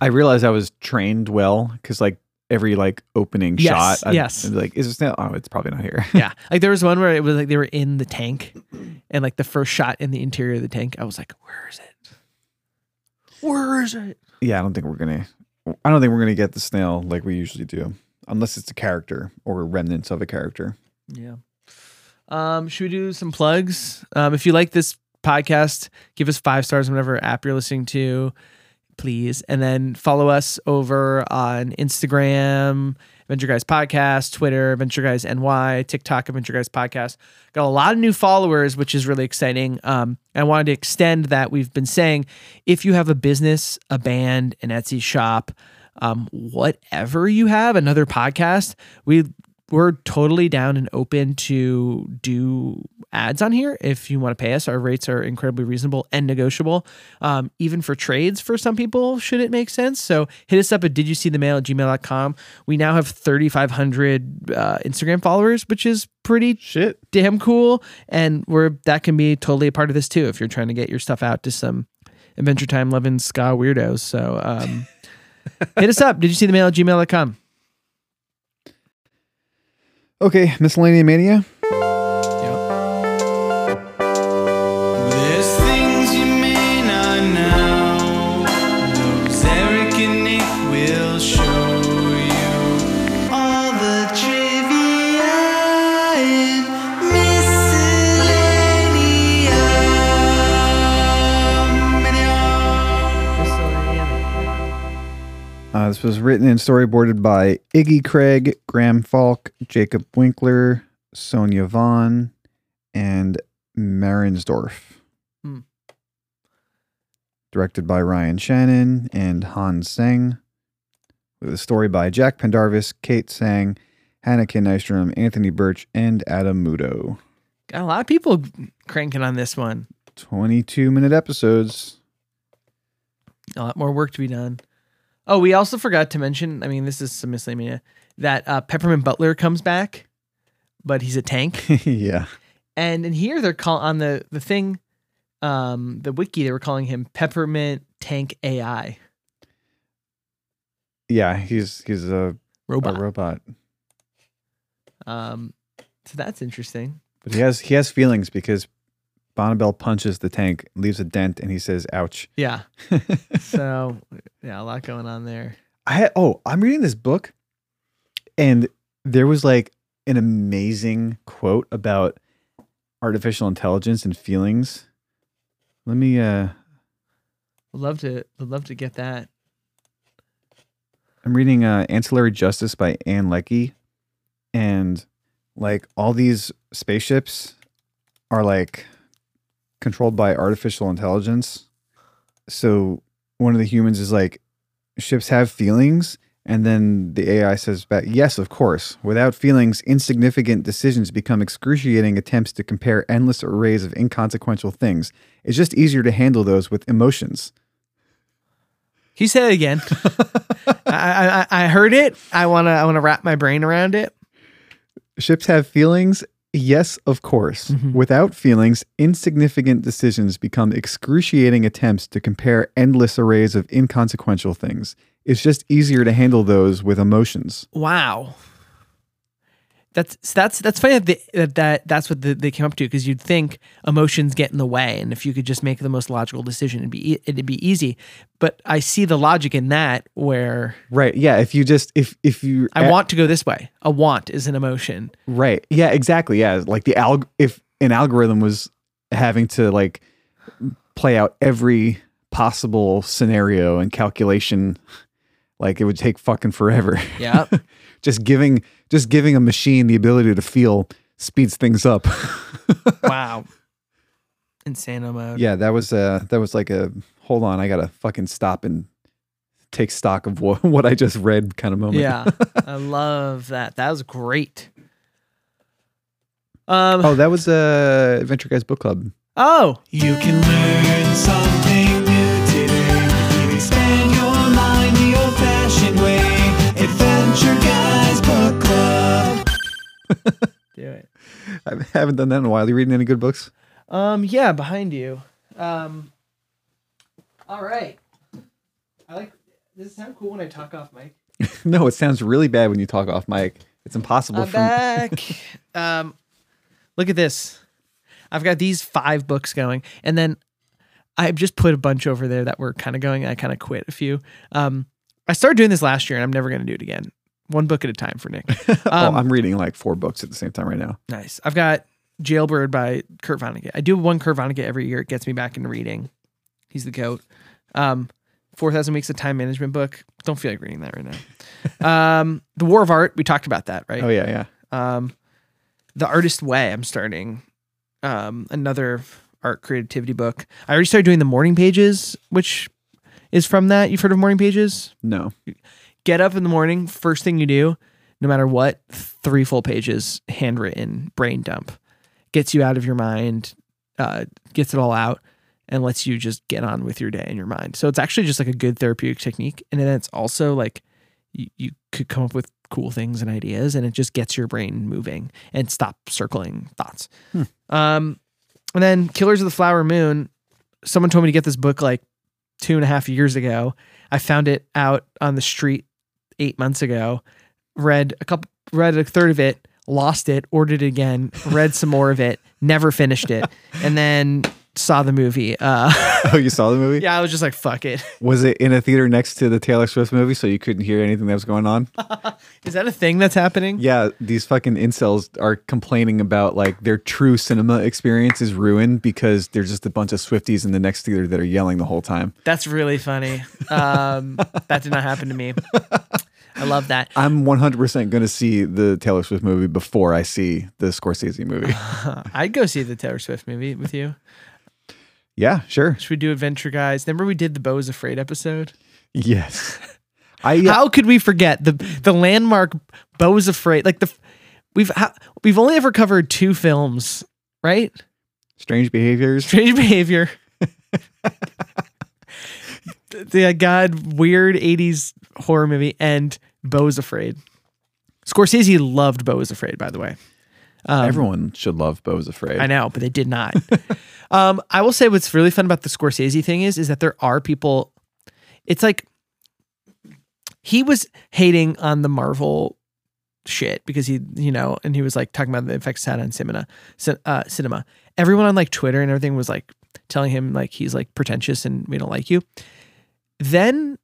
i realized i was trained well because like every like opening Yes, shot I'd- yes. I'd like is a snail oh it's probably not here Yeah, like there was one where it was like they were in the tank, and like the first shot in the interior of the tank, I was like, where is it? Where is it? yeah i don't think we're gonna i don't think we're gonna get the snail like we usually do unless it's a character or remnants of a character Yeah. Um, should we do some plugs? Um, if you like this Podcast. Give us five stars on whatever app you're listening to, please. And then follow us over on Instagram, Adventure Guys Podcast, Twitter, Adventure Guys NY, TikTok, Adventure Guys Podcast. Got a lot of new followers, which is really exciting. Um, I wanted to extend that. We've been saying if you have a business, a band, an Etsy shop, um, whatever you have, another podcast, we we're totally down and open to do ads on here if you want to pay us. Our rates are incredibly reasonable and negotiable, um, even for trades for some people, should it make sense. So hit us up at did you see the mail at gmail.com. We now have 3,500 uh, Instagram followers, which is pretty Shit. damn cool. And we're that can be totally a part of this too if you're trying to get your stuff out to some Adventure Time loving ska weirdos. So um, hit us up. Did you see the mail at gmail.com? Okay, miscellaneous mania. Uh, this was written and storyboarded by Iggy Craig, Graham Falk, Jacob Winkler, Sonia Vaughn, and Marinsdorf. Hmm. Directed by Ryan Shannon and Hans Seng. With a story by Jack Pendarvis, Kate Tsang, Hanneke Nystrom, Anthony Birch, and Adam Muto. Got a lot of people cranking on this one. 22 minute episodes. A lot more work to be done. Oh, we also forgot to mention. I mean, this is some miscellaneous that uh, Peppermint Butler comes back, but he's a tank. yeah. and in here, they're call on the the thing, um, the wiki. They were calling him Peppermint Tank AI Yeah, he's he's a, robot. a robot. um, so that's interesting. But he has he has feelings because Bonnibel punches the tank, leaves a dent, and he says, "Ouch." Yeah. so yeah, a lot going on there. I had, oh, I'm reading this book, and there was like an amazing quote about artificial intelligence and feelings. Let me. uh Would love to. Would love to get that. I'm reading uh, Ancillary Justice by Ann Leckie, and like all these spaceships are like controlled by artificial intelligence. So one of the humans is like, ships have feelings. And then the AI says back, yes, of course. Without feelings, insignificant decisions become excruciating attempts to compare endless arrays of inconsequential things. It's just easier to handle those with emotions. Can you say it again? I, I I heard it. I wanna I wanna wrap my brain around it. Ships have feelings? Yes, of course. Mm-hmm. Without feelings, insignificant decisions become excruciating attempts to compare endless arrays of inconsequential things. It's just easier to handle those with emotions. Wow. That's that's that's funny that they, that, that that's what the, they came up to because you'd think emotions get in the way, and if you could just make the most logical decision, it'd be it'd be easy. But I see the logic in that where Right. Yeah. If you just, if, if you, I want to go this way. A want is an emotion. right. Yeah, exactly. Yeah. Like the alg, if an algorithm was having to like play out every possible scenario and calculation, like it would take fucking forever. Yeah. just giving just giving a machine the ability to feel speeds things up. wow. Insano mode. yeah, that was uh that was like a hold on, I gotta fucking stop and take stock of what, what I just read kind of moment. Yeah. I love that. That was great. Um. Oh, that was uh Adventure Guys Book Club. Oh. You can learn something I haven't done that in a while. You reading any good books? Um. Yeah. Behind you. Um. All right. I like. Does it sound cool when I talk off mic? no, it sounds really bad when you talk off mic. It's impossible I'm for back. um, look at this. I've got these five books going, and then I've just put a bunch over there that were kind of going. I kind of quit a few. Um, I started doing this last year, and I'm never going to do it again. One book at a time for Nick. oh, Um, I'm reading like four books at the same time right now. nice. I've got Jailbird by Kurt Vonnegut. I do one Kurt Vonnegut every year. It gets me back into reading. He's the goat. Um, Four Thousand Weeks of Time Management book. Don't feel like reading that right now. um, the War of Art. We talked about that, right? Oh yeah, yeah. Um, the Artist Way. I'm starting. Um, another art creativity book. I already started doing the morning pages, which is from that. You've heard of morning pages? No. Get up in the morning. First thing you do, no matter what, three full pages, handwritten, brain dump, gets you out of your mind, uh, gets it all out, and lets you just get on with your day in your mind. So it's actually just like a good therapeutic technique, and then it's also like you, you could come up with cool things and ideas, and it just gets your brain moving and stop circling thoughts. Um, and then Killers of the Flower Moon. Someone told me to get this book like two and a half years ago. I found it out on the street eight months ago. Read a couple, read a third of it, lost it, ordered it again, read some more of it, never finished it, and then saw the movie. Uh, Oh, you saw the movie? yeah, I was just like, fuck it. Was it in a theater next to the Taylor Swift movie, so you couldn't hear anything that was going on? Is that a thing that's happening? Yeah, these fucking incels are complaining about like their true cinema experience is ruined because there's just a bunch of Swifties in the next theater that are yelling the whole time. That's really funny. Um, that did not happen to me. I love that. I'm 100% going to see the Taylor Swift movie before I see the Scorsese movie. I'd go see the Taylor Swift movie with you. Yeah, sure. Should we do Adventure Guys? Remember we did the Beau is Afraid episode? Yes. I uh, How could we forget the the landmark Beau is Afraid? Like the we've we've only ever covered two films, right? strange behaviors. Strange Behavior. the the God weird '80s horror movie and Beau is Afraid. Scorsese loved Beau is Afraid, by the way. Everyone should love Beau's Afraid. I know, but they did not. um, I will say what's really fun about the Scorsese thing is, is that there are people. It's like he was hating on the Marvel shit because he, you know, and he was like talking about the effects it had on cinema, cin- uh, cinema. Everyone on like Twitter and everything was like telling him like he's like pretentious and we don't like you. Then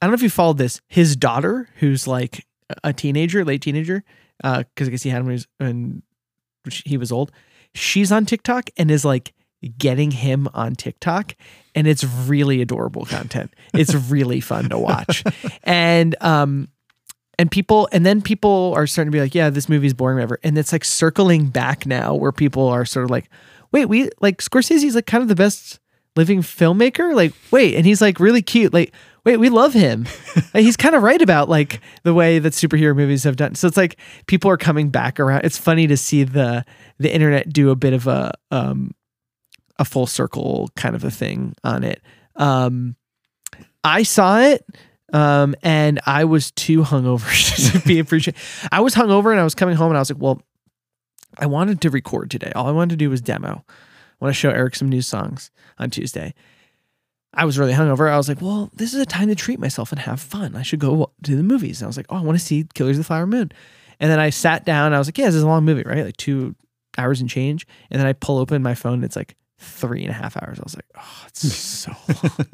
I don't know if you followed this. His daughter, who's like a teenager, late teenager, because I guess he had him when he was, when he was old. She's on TikTok and is like getting him on TikTok, and it's really adorable content. It's really fun to watch, and um, and people, and then people are starting to be like, yeah, this movie's boring, whatever, and it's like circling back now, where people are sort of like, wait, we like Scorsese's like kind of the best living filmmaker, like wait, and he's like really cute, like wait, we love him. He's kind of right about like the way that superhero movies have done. So it's like people are coming back around. It's funny to see the the internet do a bit of a um a full circle kind of a thing on it. Um I saw it um and I was too hungover to be appreciated. I was hungover and I was coming home and I was like, well, I wanted to record today. All I wanted to do was demo. I want to show Eric some new songs on Tuesday. I was really hungover. I was like, well, this is a time to treat myself and have fun. I should go to the movies. And I was like, oh, I want to see Killers of the Flower Moon. And then I sat down. I was like, yeah, this is a long movie, right? Like two hours and change. And then I pull open my phone. And it's like three and a half hours. I was like, oh, it's so long.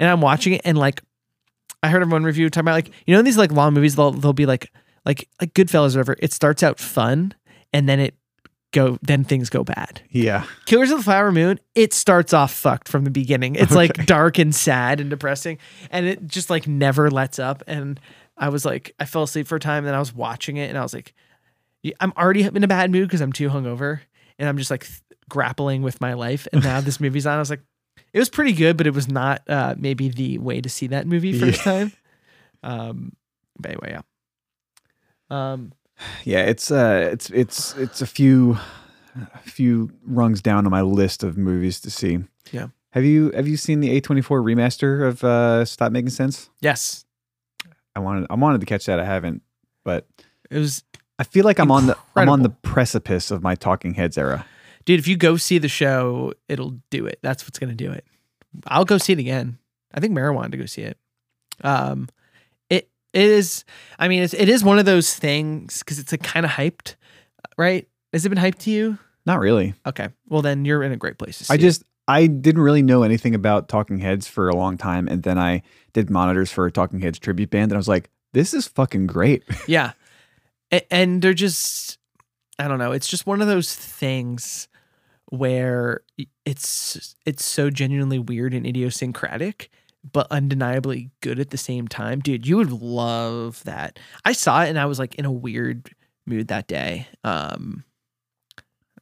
And I'm watching it. And like, I heard of one review talking about like, you know, these like long movies, they'll, they'll be like, like, like Goodfellas or whatever. It starts out fun and then it go, then things go bad. Yeah. Killers of the Flower Moon, it starts off fucked from the beginning. It's like dark and sad and depressing, and it just like never lets up. And I was like, I fell asleep for a time, and then I was watching it, and I was like, I'm already in a bad mood because I'm too hungover, and I'm just like th- grappling with my life. And now this movie's on. I was like, it was pretty good, but it was not uh, maybe the way to see that movie first time. Um, but anyway, yeah. Um, Yeah, it's uh it's it's it's a few a few rungs down on my list of movies to see. Yeah. Have you have you seen the A24 remaster of uh Stop Making Sense? yes, I wanted I wanted to catch that. I haven't, but it was I feel like I'm on the I'm on the precipice of my Talking Heads era. dude if you go see the show it'll do it that's what's gonna do it i'll go see it again i think Mara wanted to go see it um it is i mean it's, it is one of those things because it's like kind of hyped right has it been hyped to you Not really. okay well then you're in a great place to see I it. just I didn't really know anything about Talking Heads for a long time, and then I did monitors for a Talking Heads tribute band, and I was like, "This is fucking great." yeah and they're just I don't know. It's just one of those things where it's it's so genuinely weird and idiosyncratic, but undeniably good at the same time. Dude, you would love that. I saw it and I was like in a weird mood that day. Um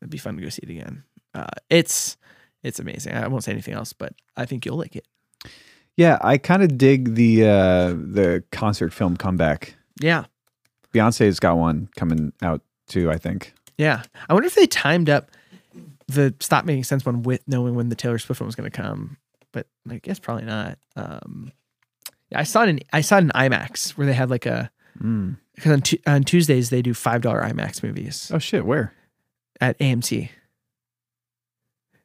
it'd be fun to go see it again. Uh it's it's amazing. I won't say anything else, but I think you'll like it. Yeah, I kind of dig the uh the concert film comeback. Yeah. Beyonce's got one coming out too, I think. Yeah. I wonder if they timed up the stop making sense one with knowing when the Taylor Swift one was going to come, but I guess probably not. Um, I saw it in I saw it in IMAX where they had like a Mm. because on, Tu- on Tuesdays they do five dollar IMAX movies Oh shit, where? at AMC.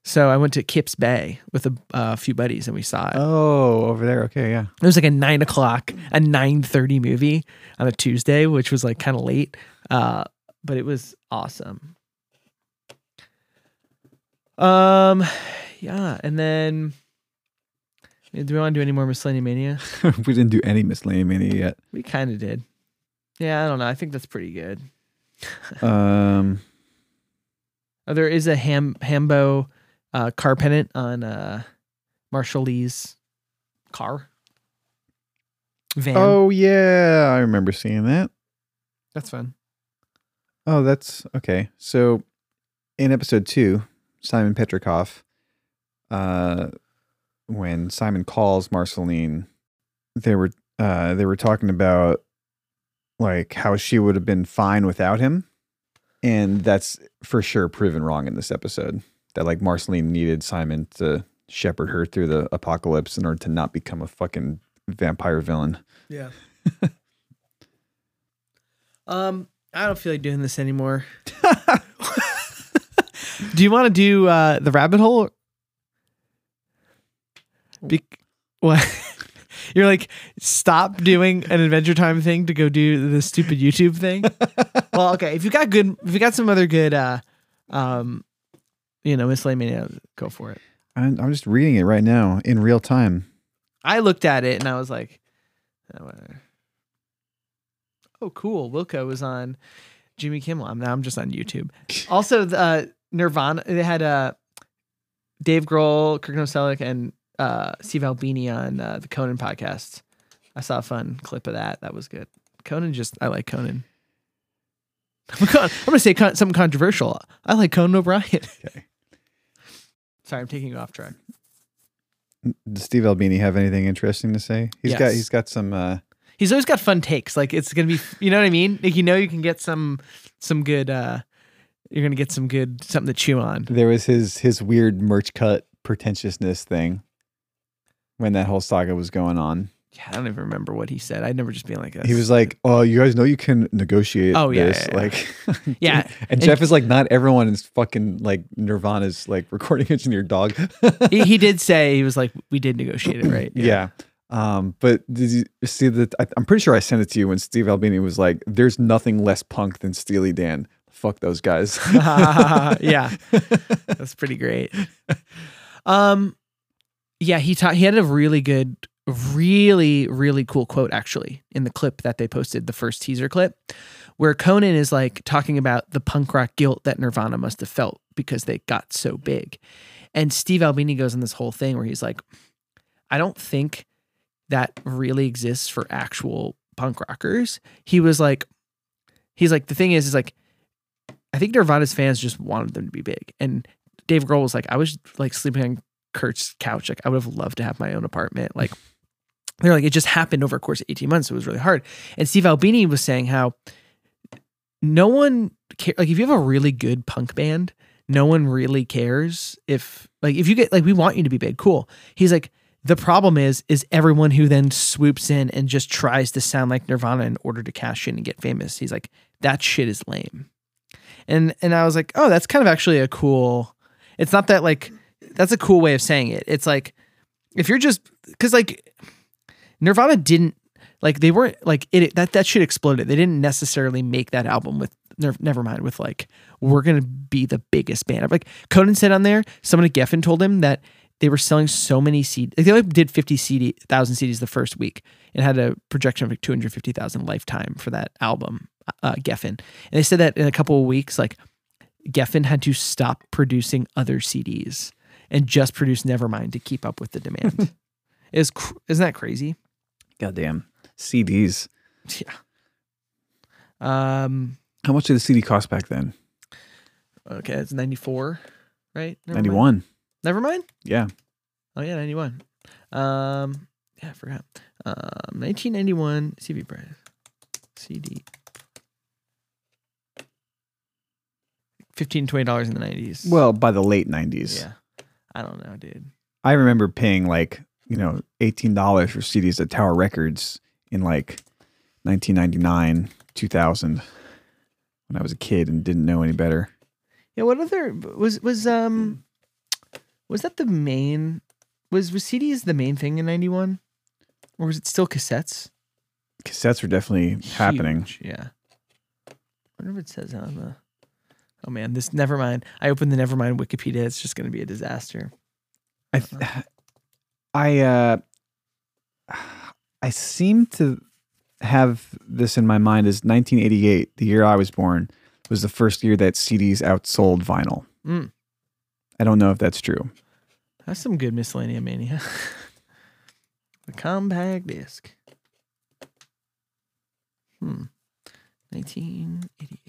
So I went to Kips Bay with a uh, few buddies and we saw it. Oh, over there. Okay, yeah. It was like a nine o'clock, a nine thirty movie on a Tuesday, which was like kind of late, uh, but it was awesome. Um, yeah, and then do we want to do any more miscellaneous mania? we didn't do any miscellaneous mania yet. We kind of did. Yeah, I don't know. I think that's pretty good. Um, Oh, there is a ham Hambo uh, car pennant on uh, Marshall Lee's car van. oh yeah, I remember seeing that. that's fun. Oh, that's okay. So, in episode two, Simon Petrikov, uh, when Simon calls Marceline, they were uh, they were talking about like how she would have been fine without him, and that's for sure proven wrong in this episode. That like Marceline needed Simon to shepherd her through the apocalypse in order to not become a fucking vampire villain. Yeah. um, I don't feel like doing this anymore. do you want to do uh, the rabbit hole? Be- what? You're like, stop doing an Adventure Time thing to go do the stupid YouTube thing. well, okay. If you got good, if you got some other good, uh, um, you know, Mania, go for it. I'm, I'm just reading it right now in real time. I looked at it and I was like, oh, cool. Wilco was on Jimmy Kimmel. I'm now I'm just on YouTube. Also, the, uh, Nirvana. They had uh, Dave Grohl, Kirk Novoselic, and uh, Steve Albini on uh, the Conan podcast. I saw a fun clip of that. That was good. Conan just I like Conan. I'm gonna, say con- something controversial. I like Conan O'Brien. Okay. Sorry, I'm taking you off track. Does Steve Albini have anything interesting to say? He's got he's got some uh he's always got fun takes. Like it's gonna be, you know what I mean? Like you know, you can get some some good. uh You're gonna get some good something to chew on. there was his his weird merch cut pretentiousness thing when that whole saga was going on. Yeah, I don't even remember what he said. I'd never just been like this. He was like, "Oh, you guys know you can negotiate Oh, yeah, this." yeah, yeah. Like Yeah, And, and- Jeff is like, "Not everyone is fucking like Nirvana's like recording engineer dog." he, he did say he was like, we did negotiate it, right? yeah. Um, but did you see that? I, I'm pretty sure I sent it to you when Steve Albini was like, "There's nothing less punk than Steely Dan." Fuck those guys. yeah, that's pretty great. Um, yeah, he taught. He had a really good, really, really cool quote actually in the clip that they posted, the first teaser clip, where Conan is like talking about the punk rock guilt that Nirvana must have felt because they got so big, and Steve Albini goes on this whole thing where he's like, I don't think that really exists for actual punk rockers. He was like, he's like, the thing is, is like, I think Nirvana's fans just wanted them to be big. And Dave Grohl was like, I was like sleeping on Kurt's couch. Like, I would have loved to have my own apartment. Like, they're like, it just happened over a course of 18 months. So it was really hard. And Steve Albini was saying how no one care. Like, if you have a really good punk band, no one really cares if, like, if you get, like, we want you to be big, cool. He's like, the problem is, is everyone who then swoops in and just tries to sound like Nirvana in order to cash in and get famous. He's like, that shit is lame. And and I was like, oh, that's kind of actually a cool. It's not that like that's a cool way of saying it. It's like if you're just because like Nirvana didn't like they weren't like it that that shit exploded. They didn't necessarily make that album with never mind with like we're gonna be the biggest band. Like Conan said on there, someone at Geffen told him that they were selling so many CDs. Like they only did fifty CD thousand CDs the first week and had a projection of like two hundred fifty thousand lifetime for that album. uh, Geffen, and they said that in a couple of weeks, like Geffen had to stop producing other CDs and just produce Nevermind to keep up with the demand. Is cr- isn't that crazy? Goddamn. CDs. Yeah. Um. How much did the CD cost back then? Okay, it's ninety four, right? Nevermind? 91. Nevermind. Yeah. Oh yeah, ninety one. Um. Yeah, I forgot. Um. Nineteen ninety one CV price. CD. Fifteen twenty dollars in the nineties. Well, by the late 90s. yeah. I don't know, dude. I remember paying like, you know, $18 for CDs at Tower Records in like 1999, 2000 when I was a kid and didn't know any better. Yeah. What other was was um was that the main was was CDs the main thing in ninety one, or was it still cassettes? Cassettes were definitely happening. Yeah. I wonder if it says on the. Oh man, this never mind. I opened the Nevermind Wikipedia. It's just going to be a disaster. I th- I uh I seem to have this in my mind as 1988, the year I was born, was the first year that CDs outsold vinyl. Mm. I don't know if that's true. That's some good miscellanea mania. the compact disc. Hmm. 1988.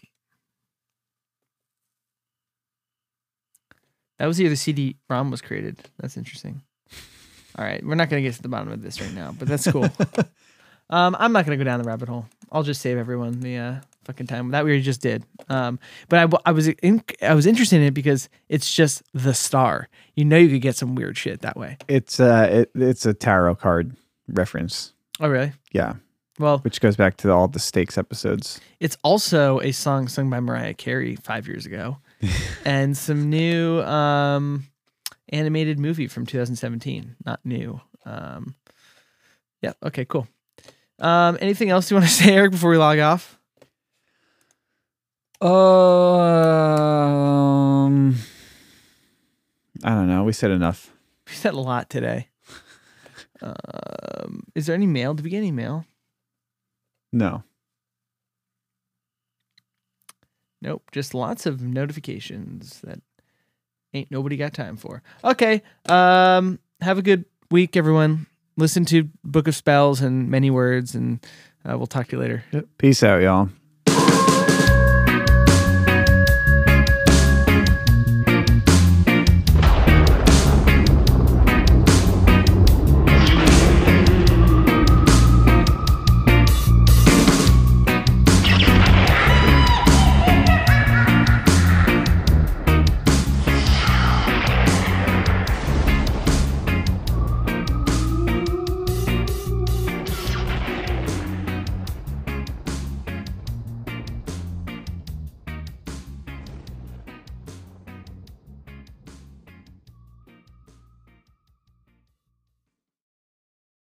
That was the year the CD-ROM was created. That's interesting. All right, we're not going to get to the bottom of this right now, but that's cool. um, I'm not going to go down the rabbit hole. I'll just save everyone the uh, fucking time that we just did. Um, but I, I was in, I was interested in it because it's just the star. You know, you could get some weird shit that way. It's uh it, it's a tarot card reference. Oh, really? Yeah, Well, which goes back to all the stakes episodes. It's also a song sung by Mariah Carey five years ago, and some new um, animated movie from 2017. Not new. Um, yeah. Okay. Cool. Um, anything else you want to say, Eric, before we log off? Um I don't know. We said enough. We said a lot today. Um, is there any mail? Did we get any mail? No. Nope. Just lots of notifications that ain't nobody got time for. Okay. Um, have a good week, everyone. Listen to Book of Spells and Many Words, and uh, we'll talk to you later. Peace out, y'all.